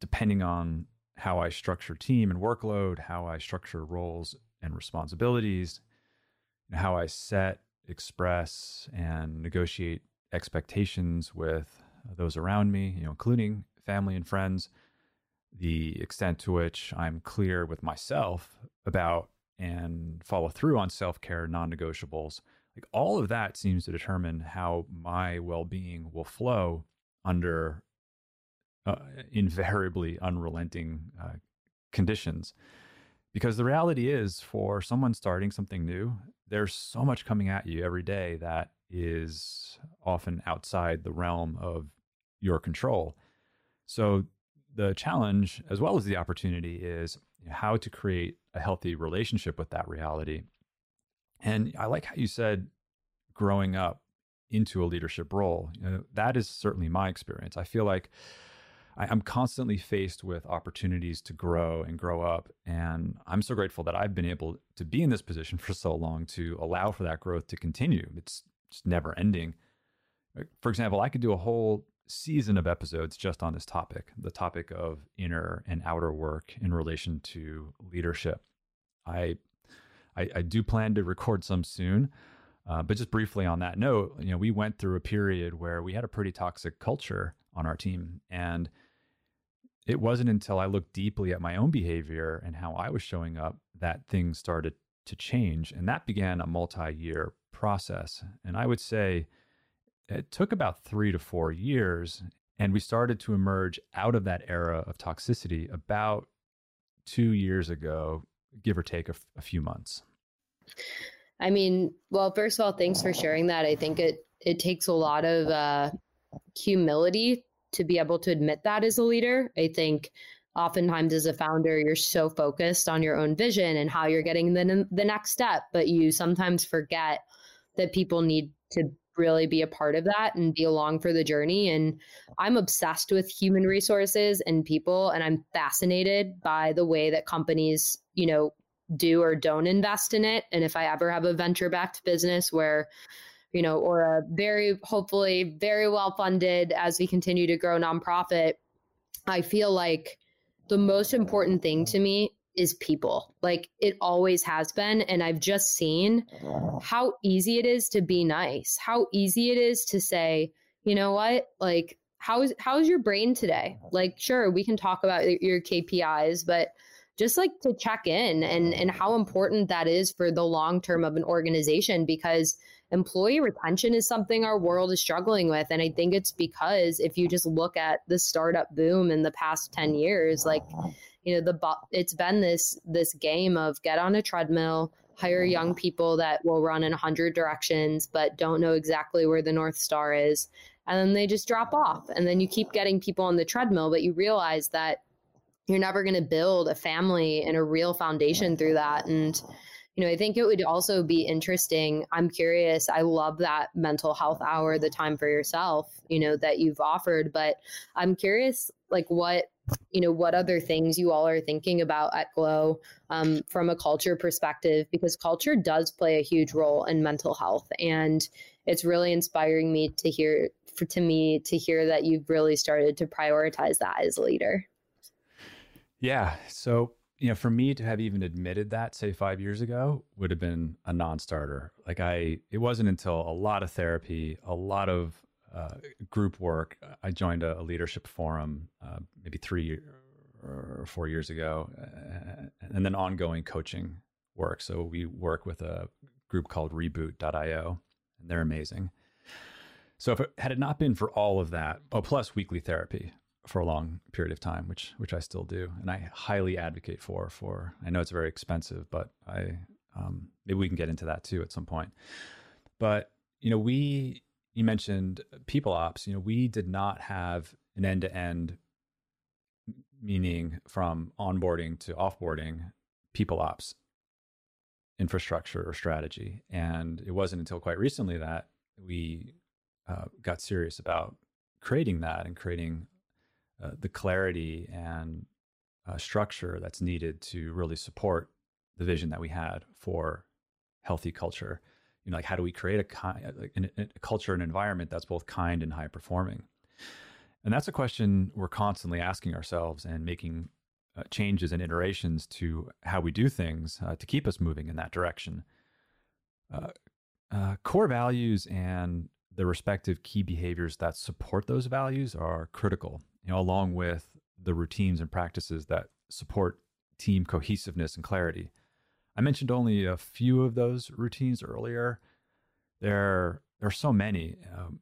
Speaker 2: depending on how I structure team and workload, how I structure roles and responsibilities, how I set, express, and negotiate expectations with those around me, you know, including family and friends, the extent to which I'm clear with myself about and follow through on self care non negotiables. Like all of that seems to determine how my well being will flow under uh, invariably unrelenting uh, conditions. Because the reality is, for someone starting something new, there's so much coming at you every day that is often outside the realm of your control. So, the challenge, as well as the opportunity, is how to create a healthy relationship with that reality. And I like how you said growing up into a leadership role. You know, that is certainly my experience. I feel like I, am constantly faced with opportunities to grow and grow up. And I'm so grateful that I've been able to be in this position for so long to allow for that growth to continue. It's just never ending. Uh, for example, I could do a whole season of episodes just on this topic the topic of inner and outer work in relation to leadership. I, I, I do plan to record some soon. Uh, but just briefly on that note, you know, we went through a period where we had a pretty toxic culture on our team, and it wasn't until I looked deeply at my own behavior and how I was showing up that things started to change. And that began a multi year process. And I would say it took about three to four years. And we started to emerge out of that era of toxicity about two years ago, give or take a, f- a few months.
Speaker 1: I mean, well, first of all, thanks for sharing that. I think it it takes a lot of uh, humility to be able to admit that as a leader. I think oftentimes as a founder, you're so focused on your own vision and how you're getting the, the next step, but you sometimes forget that people need to really be a part of that and be along for the journey. And I'm obsessed with human resources and people, and I'm fascinated by the way that companies, you know, do or don't invest in it. And if I ever have a venture backed business where you know, or a very, hopefully, very well funded as we continue to grow nonprofit, I feel like the most important thing to me is people. Like it always has been. And I've just seen how easy it is to be nice, how easy it is to say, you know what, like, how's how's your brain today? Like, sure, we can talk about your KPIs, but just like to check in and and how important that is for the long term of an organization because employee retention is something our world is struggling with. And I think it's because if you just look at the startup boom in the past 10 years, like, you know, the it's been this this game of get on a treadmill, hire young people that will run in 100 directions but don't know exactly where the north star is and then they just drop off and then you keep getting people on the treadmill but you realize that you're never going to build a family and a real foundation through that and you know, I think it would also be interesting. I'm curious. I love that mental health hour, the time for yourself, you know, that you've offered. But I'm curious, like, what, you know, what other things you all are thinking about at Glo um, from a culture perspective, because culture does play a huge role in mental health. And it's really inspiring me to hear, for, to me, to hear that you've really started to prioritize that as a leader.
Speaker 2: Yeah. So you know, for me to have even admitted that, say five years ago, would have been a non-starter. Like I, it wasn't until a lot of therapy, a lot of uh, group work, I joined a, a leadership forum uh, maybe three or four years ago, uh, and then ongoing coaching work. So we work with a group called Reboot.io, and they're amazing. So if it had it not been for all of that, oh, plus weekly therapy, for a long period of time, which which I still do, and I highly advocate for. For I know it's very expensive, but I um, maybe we can get into that too at some point. But you know, we you mentioned people ops. You know, we did not have an end to end, meaning from onboarding to offboarding people ops infrastructure or strategy. And it wasn't until quite recently that we uh, got serious about creating that and creating uh, the clarity and uh, structure that's needed to really support the vision that we had for healthy culture. You know, like how do we create a, kind, a culture and environment that's both kind and high performing? And that's a question we're constantly asking ourselves and making uh, changes and iterations to how we do things uh, to keep us moving in that direction. Uh, uh, core values and the respective key behaviors that support those values are critical, you know, along with the routines and practices that support team cohesiveness and clarity. I mentioned only a few of those routines earlier. There, there are so many. Um,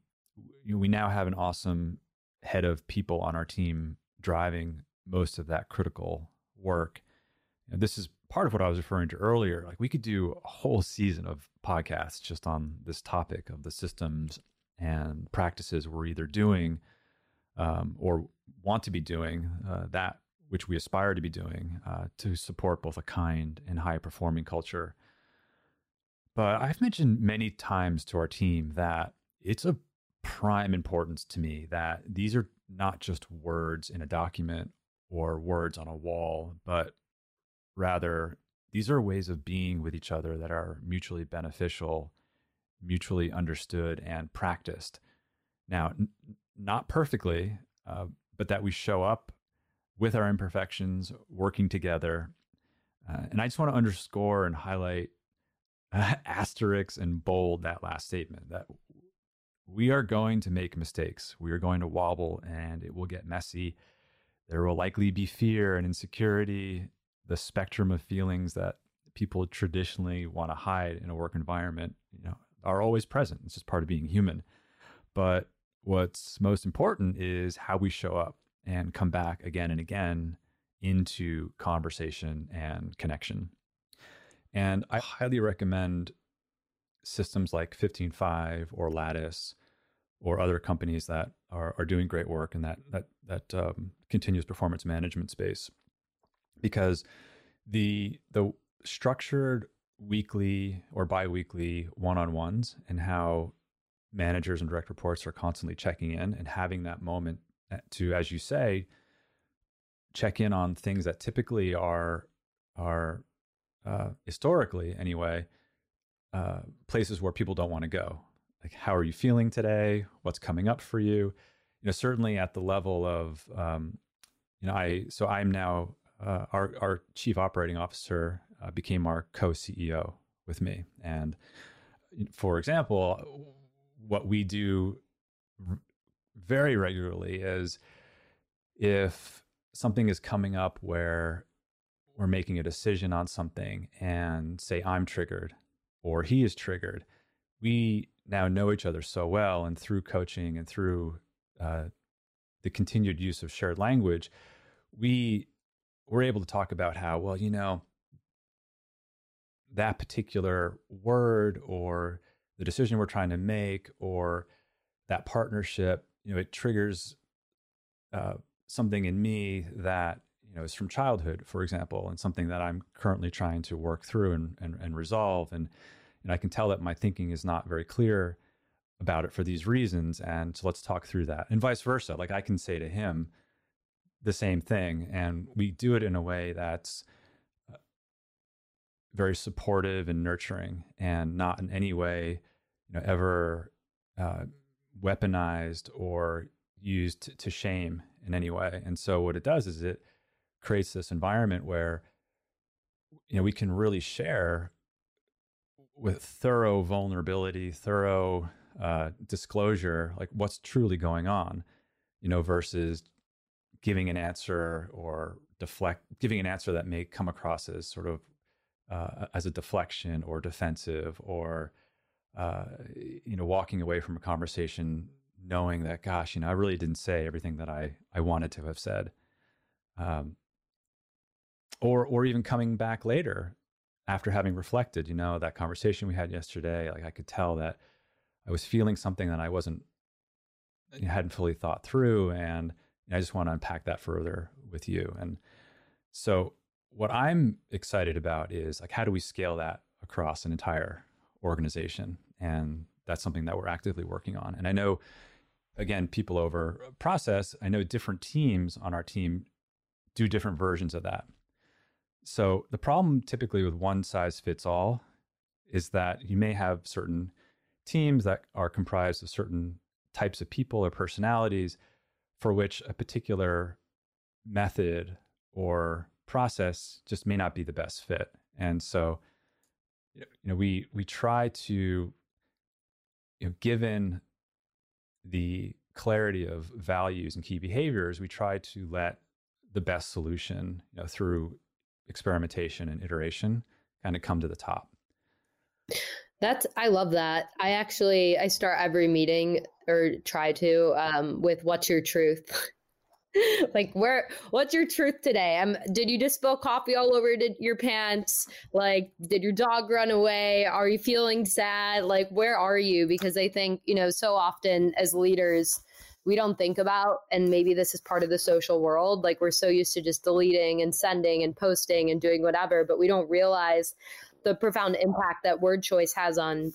Speaker 2: we now have an awesome head of people on our team driving most of that critical work. And this is part of what I was referring to earlier. Like we could do a whole season of podcasts just on this topic of the systems and practices we're either doing um, or want to be doing uh, that which we aspire to be doing uh, to support both a kind and high performing culture. But I've mentioned many times to our team that it's of prime importance to me that these are not just words in a document or words on a wall, but rather these are ways of being with each other that are mutually beneficial, mutually understood, and practiced. Now, n- not perfectly, uh, but that we show up with our imperfections, working together. Uh, and I just want to underscore and highlight uh, asterisks and bold that last statement that we are going to make mistakes. We are going to wobble and it will get messy. There will likely be fear and insecurity, the spectrum of feelings that people traditionally want to hide in a work environment, you know, are always present. It's just part of being human. But what's most important is how we show up and come back again and again into conversation and connection. And I highly recommend systems like 15Five or Lattice or other companies that are, are doing great work in that that that um, continuous performance management space because the the structured weekly or biweekly one-on-ones and how managers and direct reports are constantly checking in and having that moment to as you say check in on things that typically are are uh, historically anyway uh, places where people don't want to go. Like, how are you feeling today? What's coming up for you? You know, certainly at the level of, um, you know, I so I'm now uh, our our chief operating officer uh, became our co CEO with me, and for example, what we do very regularly is if something is coming up where we're making a decision on something and say I'm triggered or he is triggered, we now know each other so well. And through coaching and through uh, the continued use of shared language, we were able to talk about how, well, you know, that particular word or the decision we're trying to make or that partnership, you know, it triggers uh, something in me that you know is from childhood, for example, and something that I'm currently trying to work through and and, and resolve. And and I can tell that my thinking is not very clear about it for these reasons. And so let's talk through that. And vice versa. Like I can say to him the same thing. And we do it in a way that's uh, very supportive and nurturing and not in any way, you know, ever uh, weaponized or used to, shame in any way. And so what it does is it creates this environment where you know we can really share with thorough vulnerability, thorough uh, disclosure, like what's truly going on, you know, versus giving an answer or deflect, giving an answer that may come across as sort of uh, as a deflection or defensive or uh, you know walking away from a conversation knowing that gosh you know i really didn't say everything that i i wanted to have said um, or or even coming back later after having reflected, you know, that conversation we had yesterday, like I could tell that I was feeling something that I wasn't, you know, hadn't fully thought through. And I just want to unpack that further with you. And so, what I'm excited about is like, how do we scale that across an entire organization. And that's something that we're actively working on. And I know, again, people over process, I know different teams on our team do different versions of that. So the problem typically with one size fits all is that you may have certain teams that are comprised of certain types of people or personalities for which a particular method or process just may not be the best fit. And so you know we we try to you know given the clarity of values and key behaviors we try to let the best solution you know through experimentation and iteration kind of come to the top.
Speaker 1: That's i love that. I actually i start every meeting or try to um, with what's your truth like where what's your truth today? Um did you just spill coffee all over your pants? Like did your dog run away? Are you feeling sad? Like where are you? Because i think you know so often as leaders we don't think about and maybe this is part of the social world like we're so used to just deleting and sending and posting and doing whatever but we don't realize the profound impact that word choice has on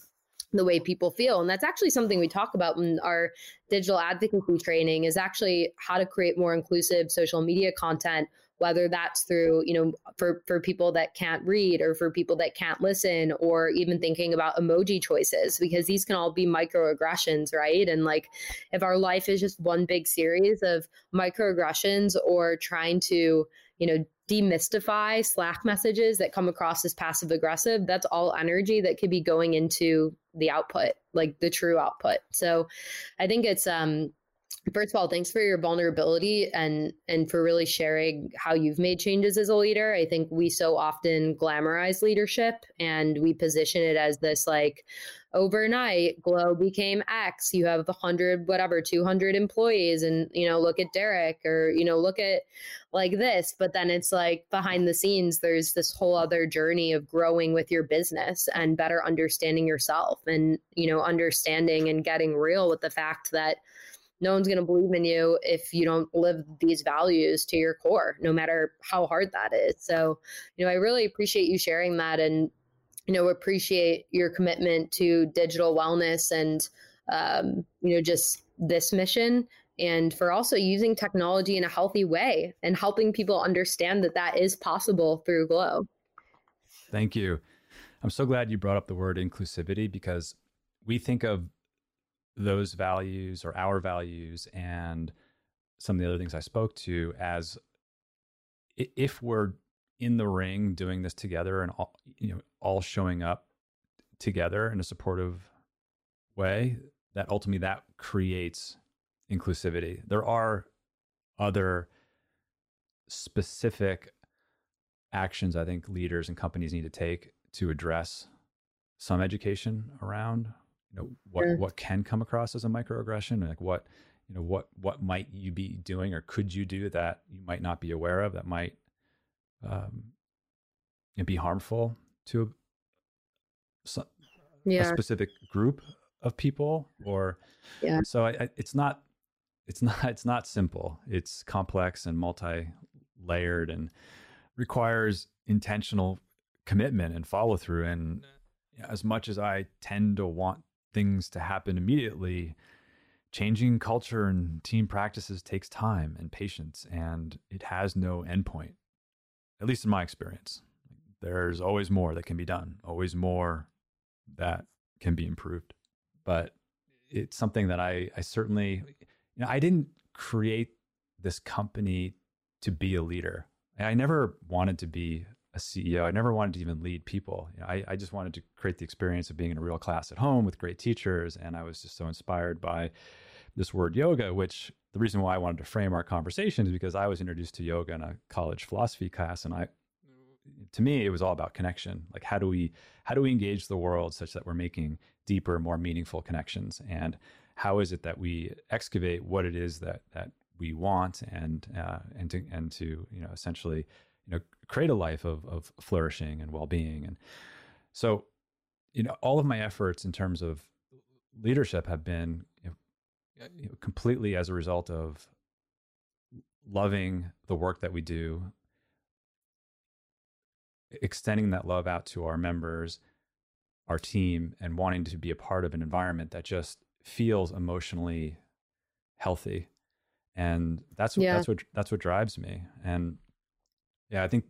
Speaker 1: the way people feel. And that's actually something we talk about in our digital advocacy training is actually how to create more inclusive social media content whether that's through you know for for people that can't read or for people that can't listen or even thinking about emoji choices because these can all be microaggressions right? And like if our life is just one big series of microaggressions or trying to you know demystify Slack messages that come across as passive aggressive, that's all energy that could be going into the output, like the true output. So I think it's um first of all thanks for your vulnerability and and for really sharing how you've made changes as a leader. I think we so often glamorize leadership and we position it as this like overnight Glo became x you have 100 whatever 200 employees and you know look at derik or you know look at like this. But then it's like behind the scenes there's this whole other journey of growing with your business and better understanding yourself and you know understanding and getting real with the fact that no one's going to believe in you if you don't live these values to your core no matter how hard that is. So you know i really appreciate you sharing that and you know appreciate your commitment to digital wellness and um, you know just this mission and for also using technology in a healthy way and helping people understand that that is possible through Glo.
Speaker 2: Thank you. I'm so glad you brought up the word inclusivity because we think of those values or our values and some of the other things I spoke to as if we're in the ring doing this together and all you know all showing up together in a supportive way that ultimately that creates inclusivity. There are other specific actions i think leaders and companies need to take to address some education around you know what sure. what can come across as a microaggression like what you know what what might you be doing or could you do that you might not be aware of that might um, be harmful to a, yeah. a specific group of people or yeah. so I, I, it's not it's not it's not simple it's complex and multi-layered and requires intentional commitment and follow through and as much as i tend to want things to happen immediately, changing culture and team practices takes time and patience, and it has no endpoint, at least in my experience. There's always more that can be done, always more that can be improved. But it's something that I, I certainly, you know, I didn't create this company to be a leader. I never wanted to be a CEO. I never wanted to even lead people. You know, I, I just wanted to create the experience of being in a real class at home with great teachers. And I was just so inspired by this word yoga, which the reason why I wanted to frame our conversation is because I was introduced to yoga in a college philosophy class. And I, to me, it was all about connection. Like how do we, how do we engage the world such that we're making deeper, more meaningful connections? And how is it that we excavate what it is that, that we want and, uh, and to, and to, you know, essentially you know create a life of of flourishing and well-being. And so you know all of my efforts in terms of leadership have been you know, uh, you know, completely as a result of loving the work that we do extending that love out to our members our team and wanting to be a part of an environment that just feels emotionally healthy. And that's what, yeah. that's what that's what drives me. And yeah i think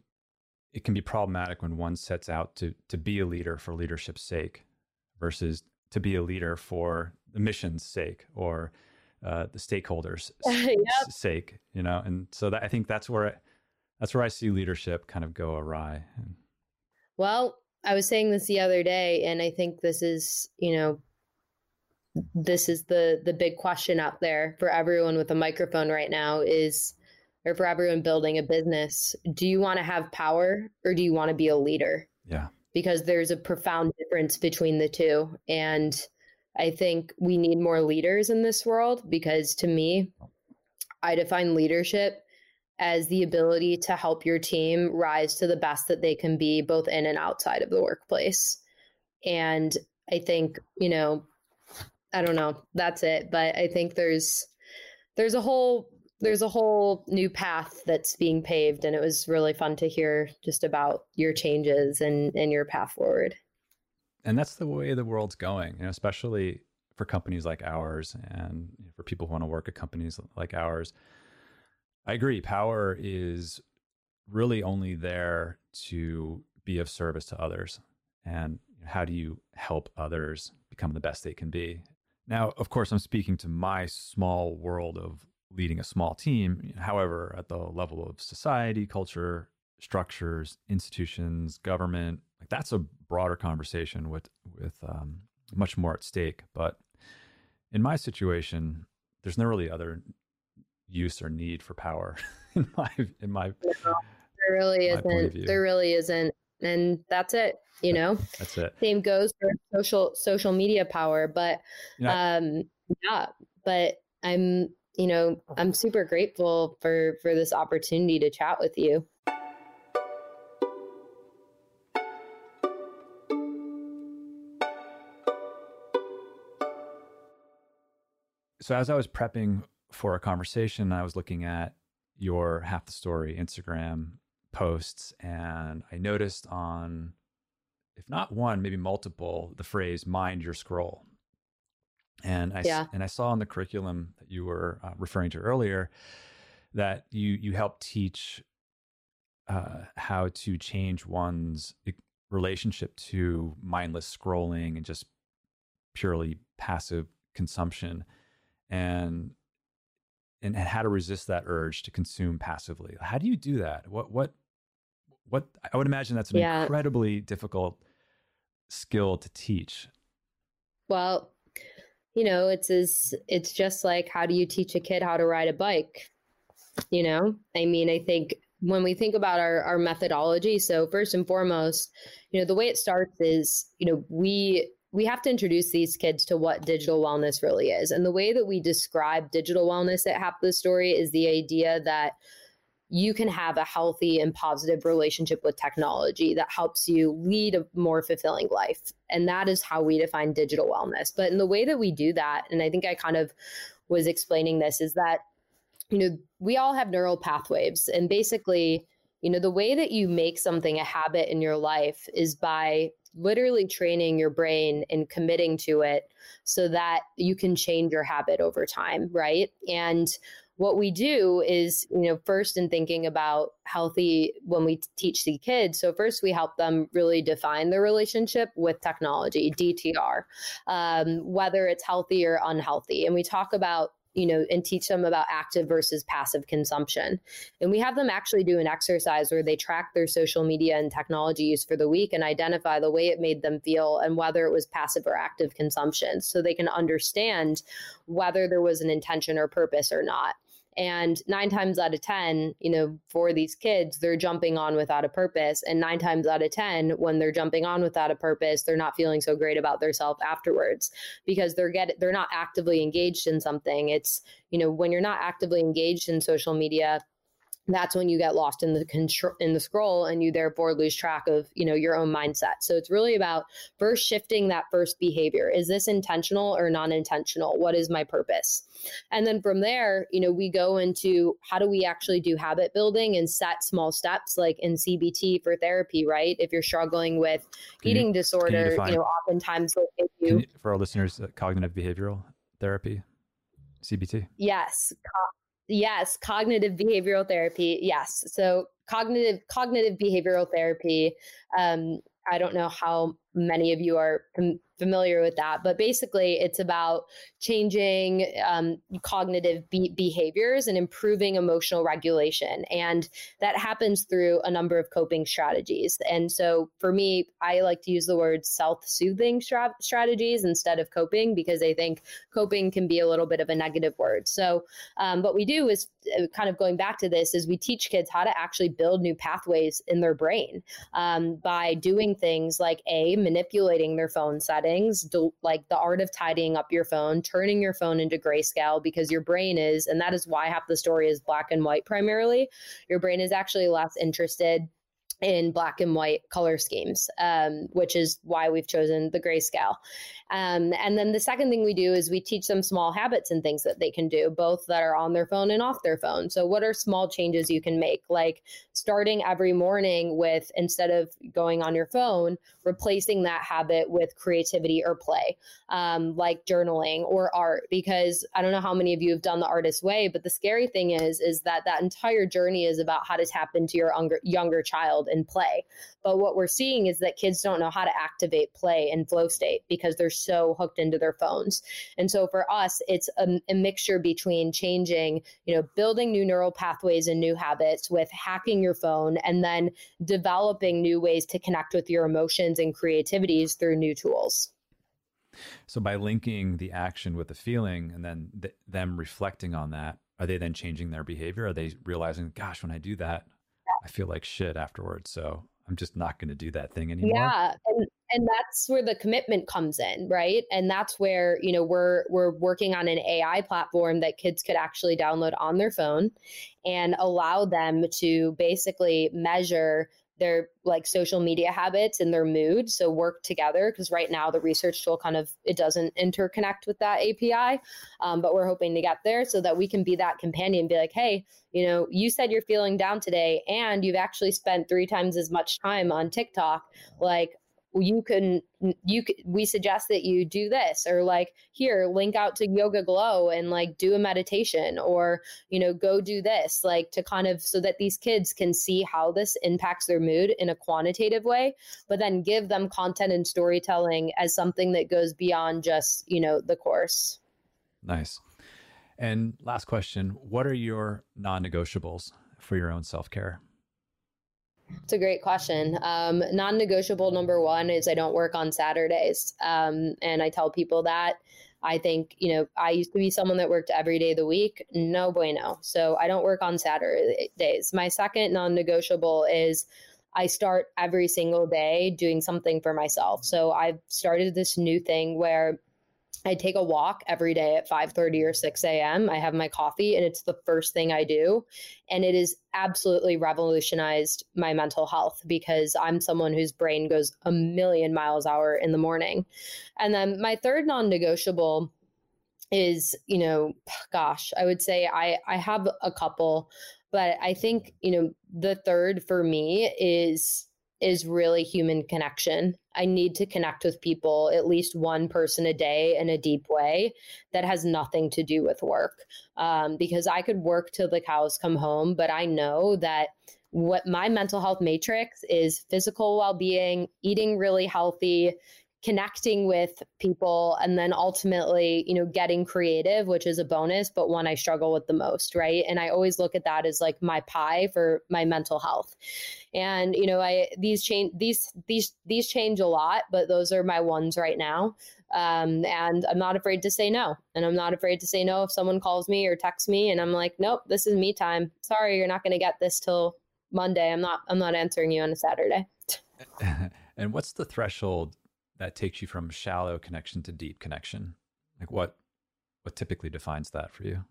Speaker 2: it can be problematic when one sets out to to be a leader for leadership's sake versus to be a leader for the mission's sake or uh, the stakeholders' yep. sake, you know. And so that, I think that's where that's where I see leadership kind of go awry.
Speaker 1: Well, I was saying this the other day, and I think this is, you know, this is the the big question out there for everyone with a microphone right now is or for everyone building a business do you want to have power or do you want to be a leader
Speaker 2: yeah
Speaker 1: because there's a profound difference between the two and i think we need more leaders in this world because to me i define leadership as the ability to help your team rise to the best that they can be both in and outside of the workplace and i think you know I don't know. That's it. But I think there's there's a whole there's a whole new path that's being paved and it was really fun to hear just about your changes and and your path forward.
Speaker 2: And that's the way the world's going, you know, especially for companies like ours and for people who want to work at companies like ours. I agree. Power is really only there to be of service to others. And how do you help others become the best they can be? Now, of course, I'm speaking to my small world of leading a small team. However, at the level of society, culture, structures, institutions, government, like that's a broader conversation with with um, much more at stake. But in my situation, there's no really other use or need for power in my in my.
Speaker 1: No, there really isn't. There really isn't, and that's it you know
Speaker 2: that's it
Speaker 1: same goes for social social media power but um yeah but i'm you know i'm super grateful for for this opportunity to chat with you
Speaker 2: so as i was prepping for a conversation i was looking at your half the story instagram posts and i noticed on if not one, maybe multiple, the phrase "mind your scroll." And I yeah. and I saw in the curriculum that you were uh, referring to earlier that you you help teach uh, how to change one's relationship to mindless scrolling and just purely passive consumption, and and, and how to resist that urge to consume passively. How do you do that? What what what I would imagine that's an yeah. incredibly difficult skill to teach?
Speaker 1: Well, you know, it's as it's just like how do you teach a kid how to ride a bike? You know, I mean, I think when we think about our, our methodology, so first and foremost, you know, the way it starts is, you know, we we have to introduce these kids to what digital wellness really is. And the way that we describe digital wellness at Half the Story is the idea that you can have a healthy and positive relationship with technology that helps you lead a more fulfilling life. And that is how we define digital wellness. But in the way that we do that, and I think I kind of was explaining this, is that, you know, we all have neural pathways. And basically, you know, the way that you make something a habit in your life is by literally training your brain and committing to it so that you can change your habit over time, right? And what we do is, you know, first in thinking about healthy when we teach the kids. So first we help them really define their relationship with technology, DTR, um, whether it's healthy or unhealthy. And we talk about you know, and teach them about active versus passive consumption. And we have them actually do an exercise where they track their social media and technology use for the week and identify the way it made them feel and whether it was passive or active consumption so they can understand whether there was an intention or purpose or not. And nine times out of 10, you know, for these kids, they're jumping on without a purpose. And nine times out of 10, when they're jumping on without a purpose, they're not feeling so great about themselves afterwards because they're get they're not actively engaged in something. It's, you know, when you're not actively engaged in social media, that's when you get lost in the control in the scroll and you therefore lose track of you know your own mindset. So it's really about first shifting that first behavior. Is this intentional or non-intentional? What is my purpose? And then from there you know we go into how do we actually do habit building and set small steps like in cbt for therapy right? If you're struggling with can eating you, disorder you, you, know oftentimes you,
Speaker 2: for our listeners uh, cognitive behavioral therapy cbt
Speaker 1: yes co- Yes, cognitive behavioral therapy. Yes. So cognitive cognitive behavioral therapy. Um, I don't know how many of you are familiar with that. But basically, it's about changing um, cognitive be- behaviors and improving emotional regulation. And that happens through a number of coping strategies. And so for me, I like to use the word self soothing stra- strategies instead of coping because I think coping can be a little bit of a negative word. So um, what we do is uh, kind of going back to this is we teach kids how to actually build new pathways in their brain um, by doing things like a manipulating their phone settings things, like the art of tidying up your phone, turning your phone into grayscale because your brain is, and that is why half the story is black and white primarily. Your brain is actually less interested in black and white color schemes, um, which is why we've chosen the grayscale. Um, and then the second thing we do is we teach them small habits and things that they can do, both that are on their phone and off their phone. So, what are small changes you can make? Like starting every morning with instead of going on your phone, replacing that habit with creativity or play, um, like journaling or art. Because I don't know how many of you have done the artist way, but the scary thing is, is that that entire journey is about how to tap into your younger, younger child and play. But what we're seeing is that kids don't know how to activate play and flow state because they're so hooked into their phones. And so for us, it's a, a mixture between changing, you know, building new neural pathways and new habits with hacking your phone and then developing new ways to connect with your emotions and creativities through new tools.
Speaker 2: So by linking the action with the feeling and then th- them reflecting on that, are they then changing their behavior? Are they realizing, gosh, when I do that, I feel like shit afterwards. So I'm just not going to do that thing anymore.
Speaker 1: Yeah, and and that's where the commitment comes in, right? And that's where you know we're we're working on an AI platform that kids could actually download on their phone and allow them to basically measure their like social media habits and their mood so work together because right now the research tool kind of it doesn't interconnect with that api um, but we're hoping to get there so that we can be that companion be like hey you know you said you're feeling down today and you've actually spent three times as much time on tiktok like you can you we suggest that you do this or like here link out to YogaGlo and like do a meditation or you know go do this like to kind of so that these kids can see how this impacts their mood in a quantitative way but then give them content and storytelling as something that goes beyond just you know the course.
Speaker 2: Nice. And last question what are your non-negotiables for your own self-care
Speaker 1: it's a great question. Um, non negotiable number one is I don't work on Saturdays. Um, and I tell people that. I think, you know, I used to be someone that worked every day of the week. No bueno. So I don't work on Saturdays. My second non negotiable is I start every single day doing something for myself. So I've started this new thing where I take a walk every day at 5:30 or 6 a.m. I have my coffee and it's the first thing I do. And it has absolutely revolutionized my mental health because I'm someone whose brain goes a million miles an hour in the morning. And then my third non-negotiable is, you know, gosh, I would say I I have a couple, but I think, you know, the third for me is is really human connection. I need to connect with people, at least one person a day in a deep way that has nothing to do with work. Um, because I could work till the cows come home, but I know that what my mental health matrix is physical well being, eating really healthy, connecting with people and then ultimately you know getting creative which is a bonus but one i struggle with the most right? And i always look at that as like my pie for my mental health. And you know i these change these these these change a lot but those are my ones right now. Um, and i'm not afraid to say no. And i'm not afraid to say no if someone calls me or texts me and i'm like nope this is me time. Sorry you're not going to get this till monday. I'm not i'm not answering you on a saturday.
Speaker 2: And what's the threshold that takes you from shallow connection to deep connection? Like what what typically defines that for you?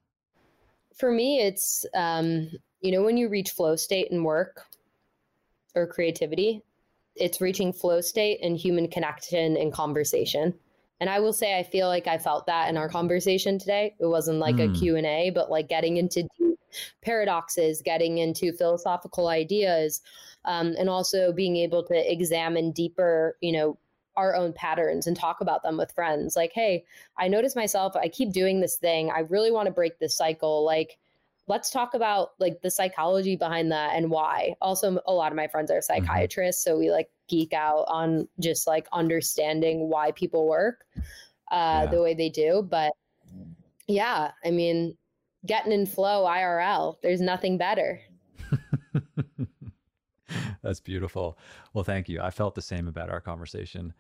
Speaker 1: for me, it's, um, you know, when you reach flow state in work or creativity, it's reaching flow state and human connection and conversation. And I will say, I feel like I felt that in our conversation today. It wasn't like mm. a Q&A, but like getting into deep paradoxes, getting into philosophical ideas, um, and also being able to examine deeper, you know, our own patterns and talk about them with friends. Like, hey, I notice myself, I keep doing this thing. I really want to break this cycle. Like, let's talk about like the psychology behind that and why. Also, a lot of my friends are mm-hmm. psychiatrists, mm-hmm. so we like geek out on just like understanding why people work uh, yeah. the way they do. But yeah, I mean, getting in flow IRL, there's nothing better.
Speaker 2: That's beautiful. Well, thank you. I felt the same about our conversation.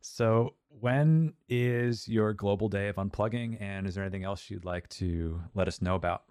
Speaker 2: So, when is your global day of unplugging? And is there anything else you'd like to let us know about?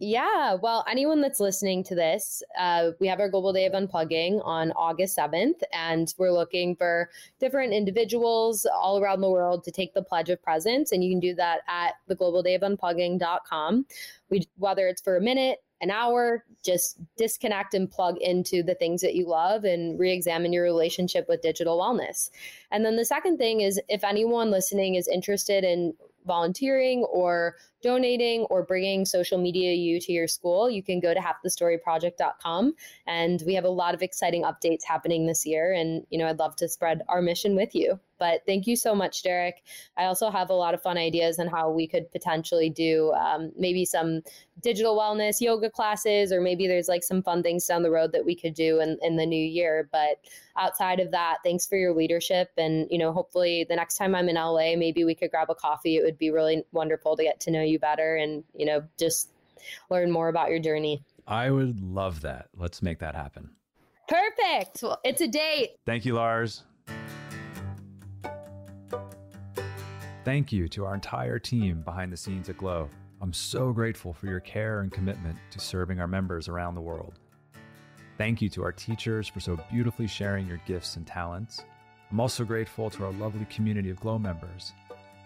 Speaker 1: Yeah, well, anyone that's listening to this, uh, we have our Global Day of Unplugging on August 7th, and we're looking for different individuals all around the world to take the Pledge of Presence. And you can do that at theglobaldayofunplugging.com. We, whether it's for a minute, an hour, just disconnect and plug into the things that you love and re examine your relationship with digital wellness. And then the second thing is if anyone listening is interested in volunteering or donating or bringing social media you to your school, you can go to halfthestoryproject.com. And we have a lot of exciting updates happening this year. And, you know, I'd love to spread our mission with you. But thank you so much, Derik. I also have a lot of fun ideas on how we could potentially do um, maybe some digital wellness yoga classes, or maybe there's like some fun things down the road that we could do in, in the new year. But outside of that, thanks for your leadership. And, you know, hopefully the next time I'm in LA, maybe we could grab a coffee. It would be really wonderful to get to know you better and, you know, just learn more about your journey.
Speaker 2: I would love that. Let's make that happen.
Speaker 1: Perfect. Well, it's a date.
Speaker 2: Thank you, Larz. Thank you to our entire team behind the scenes at Glo. I'm so grateful for your care and commitment to serving our members around the world. Thank you to our teachers for so beautifully sharing your gifts and talents. I'm also grateful to our lovely community of Glo members.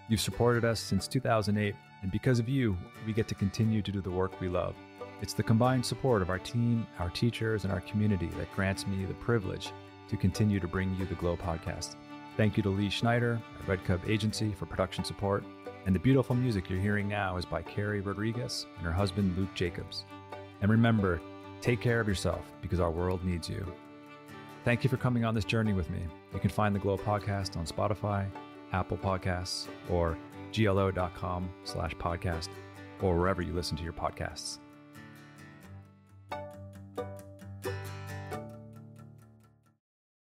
Speaker 2: You've supported us since 2008, and because of you, we get to continue to do the work we love. It's the combined support of our team, our teachers, and our community that grants me the privilege to continue to bring you the Glo podcast. Thank you to Lee Schneider at Red Cub Agency for production support. And the beautiful music you're hearing now is by Carrie Rodriguez and her husband Luke Jacobs. And remember, Take care of yourself because our world needs you. Thank you for coming on this journey with me. You can find the Glo podcast on Spotify, Apple Podcasts, or glo.com slash podcast, or wherever you listen to your podcasts.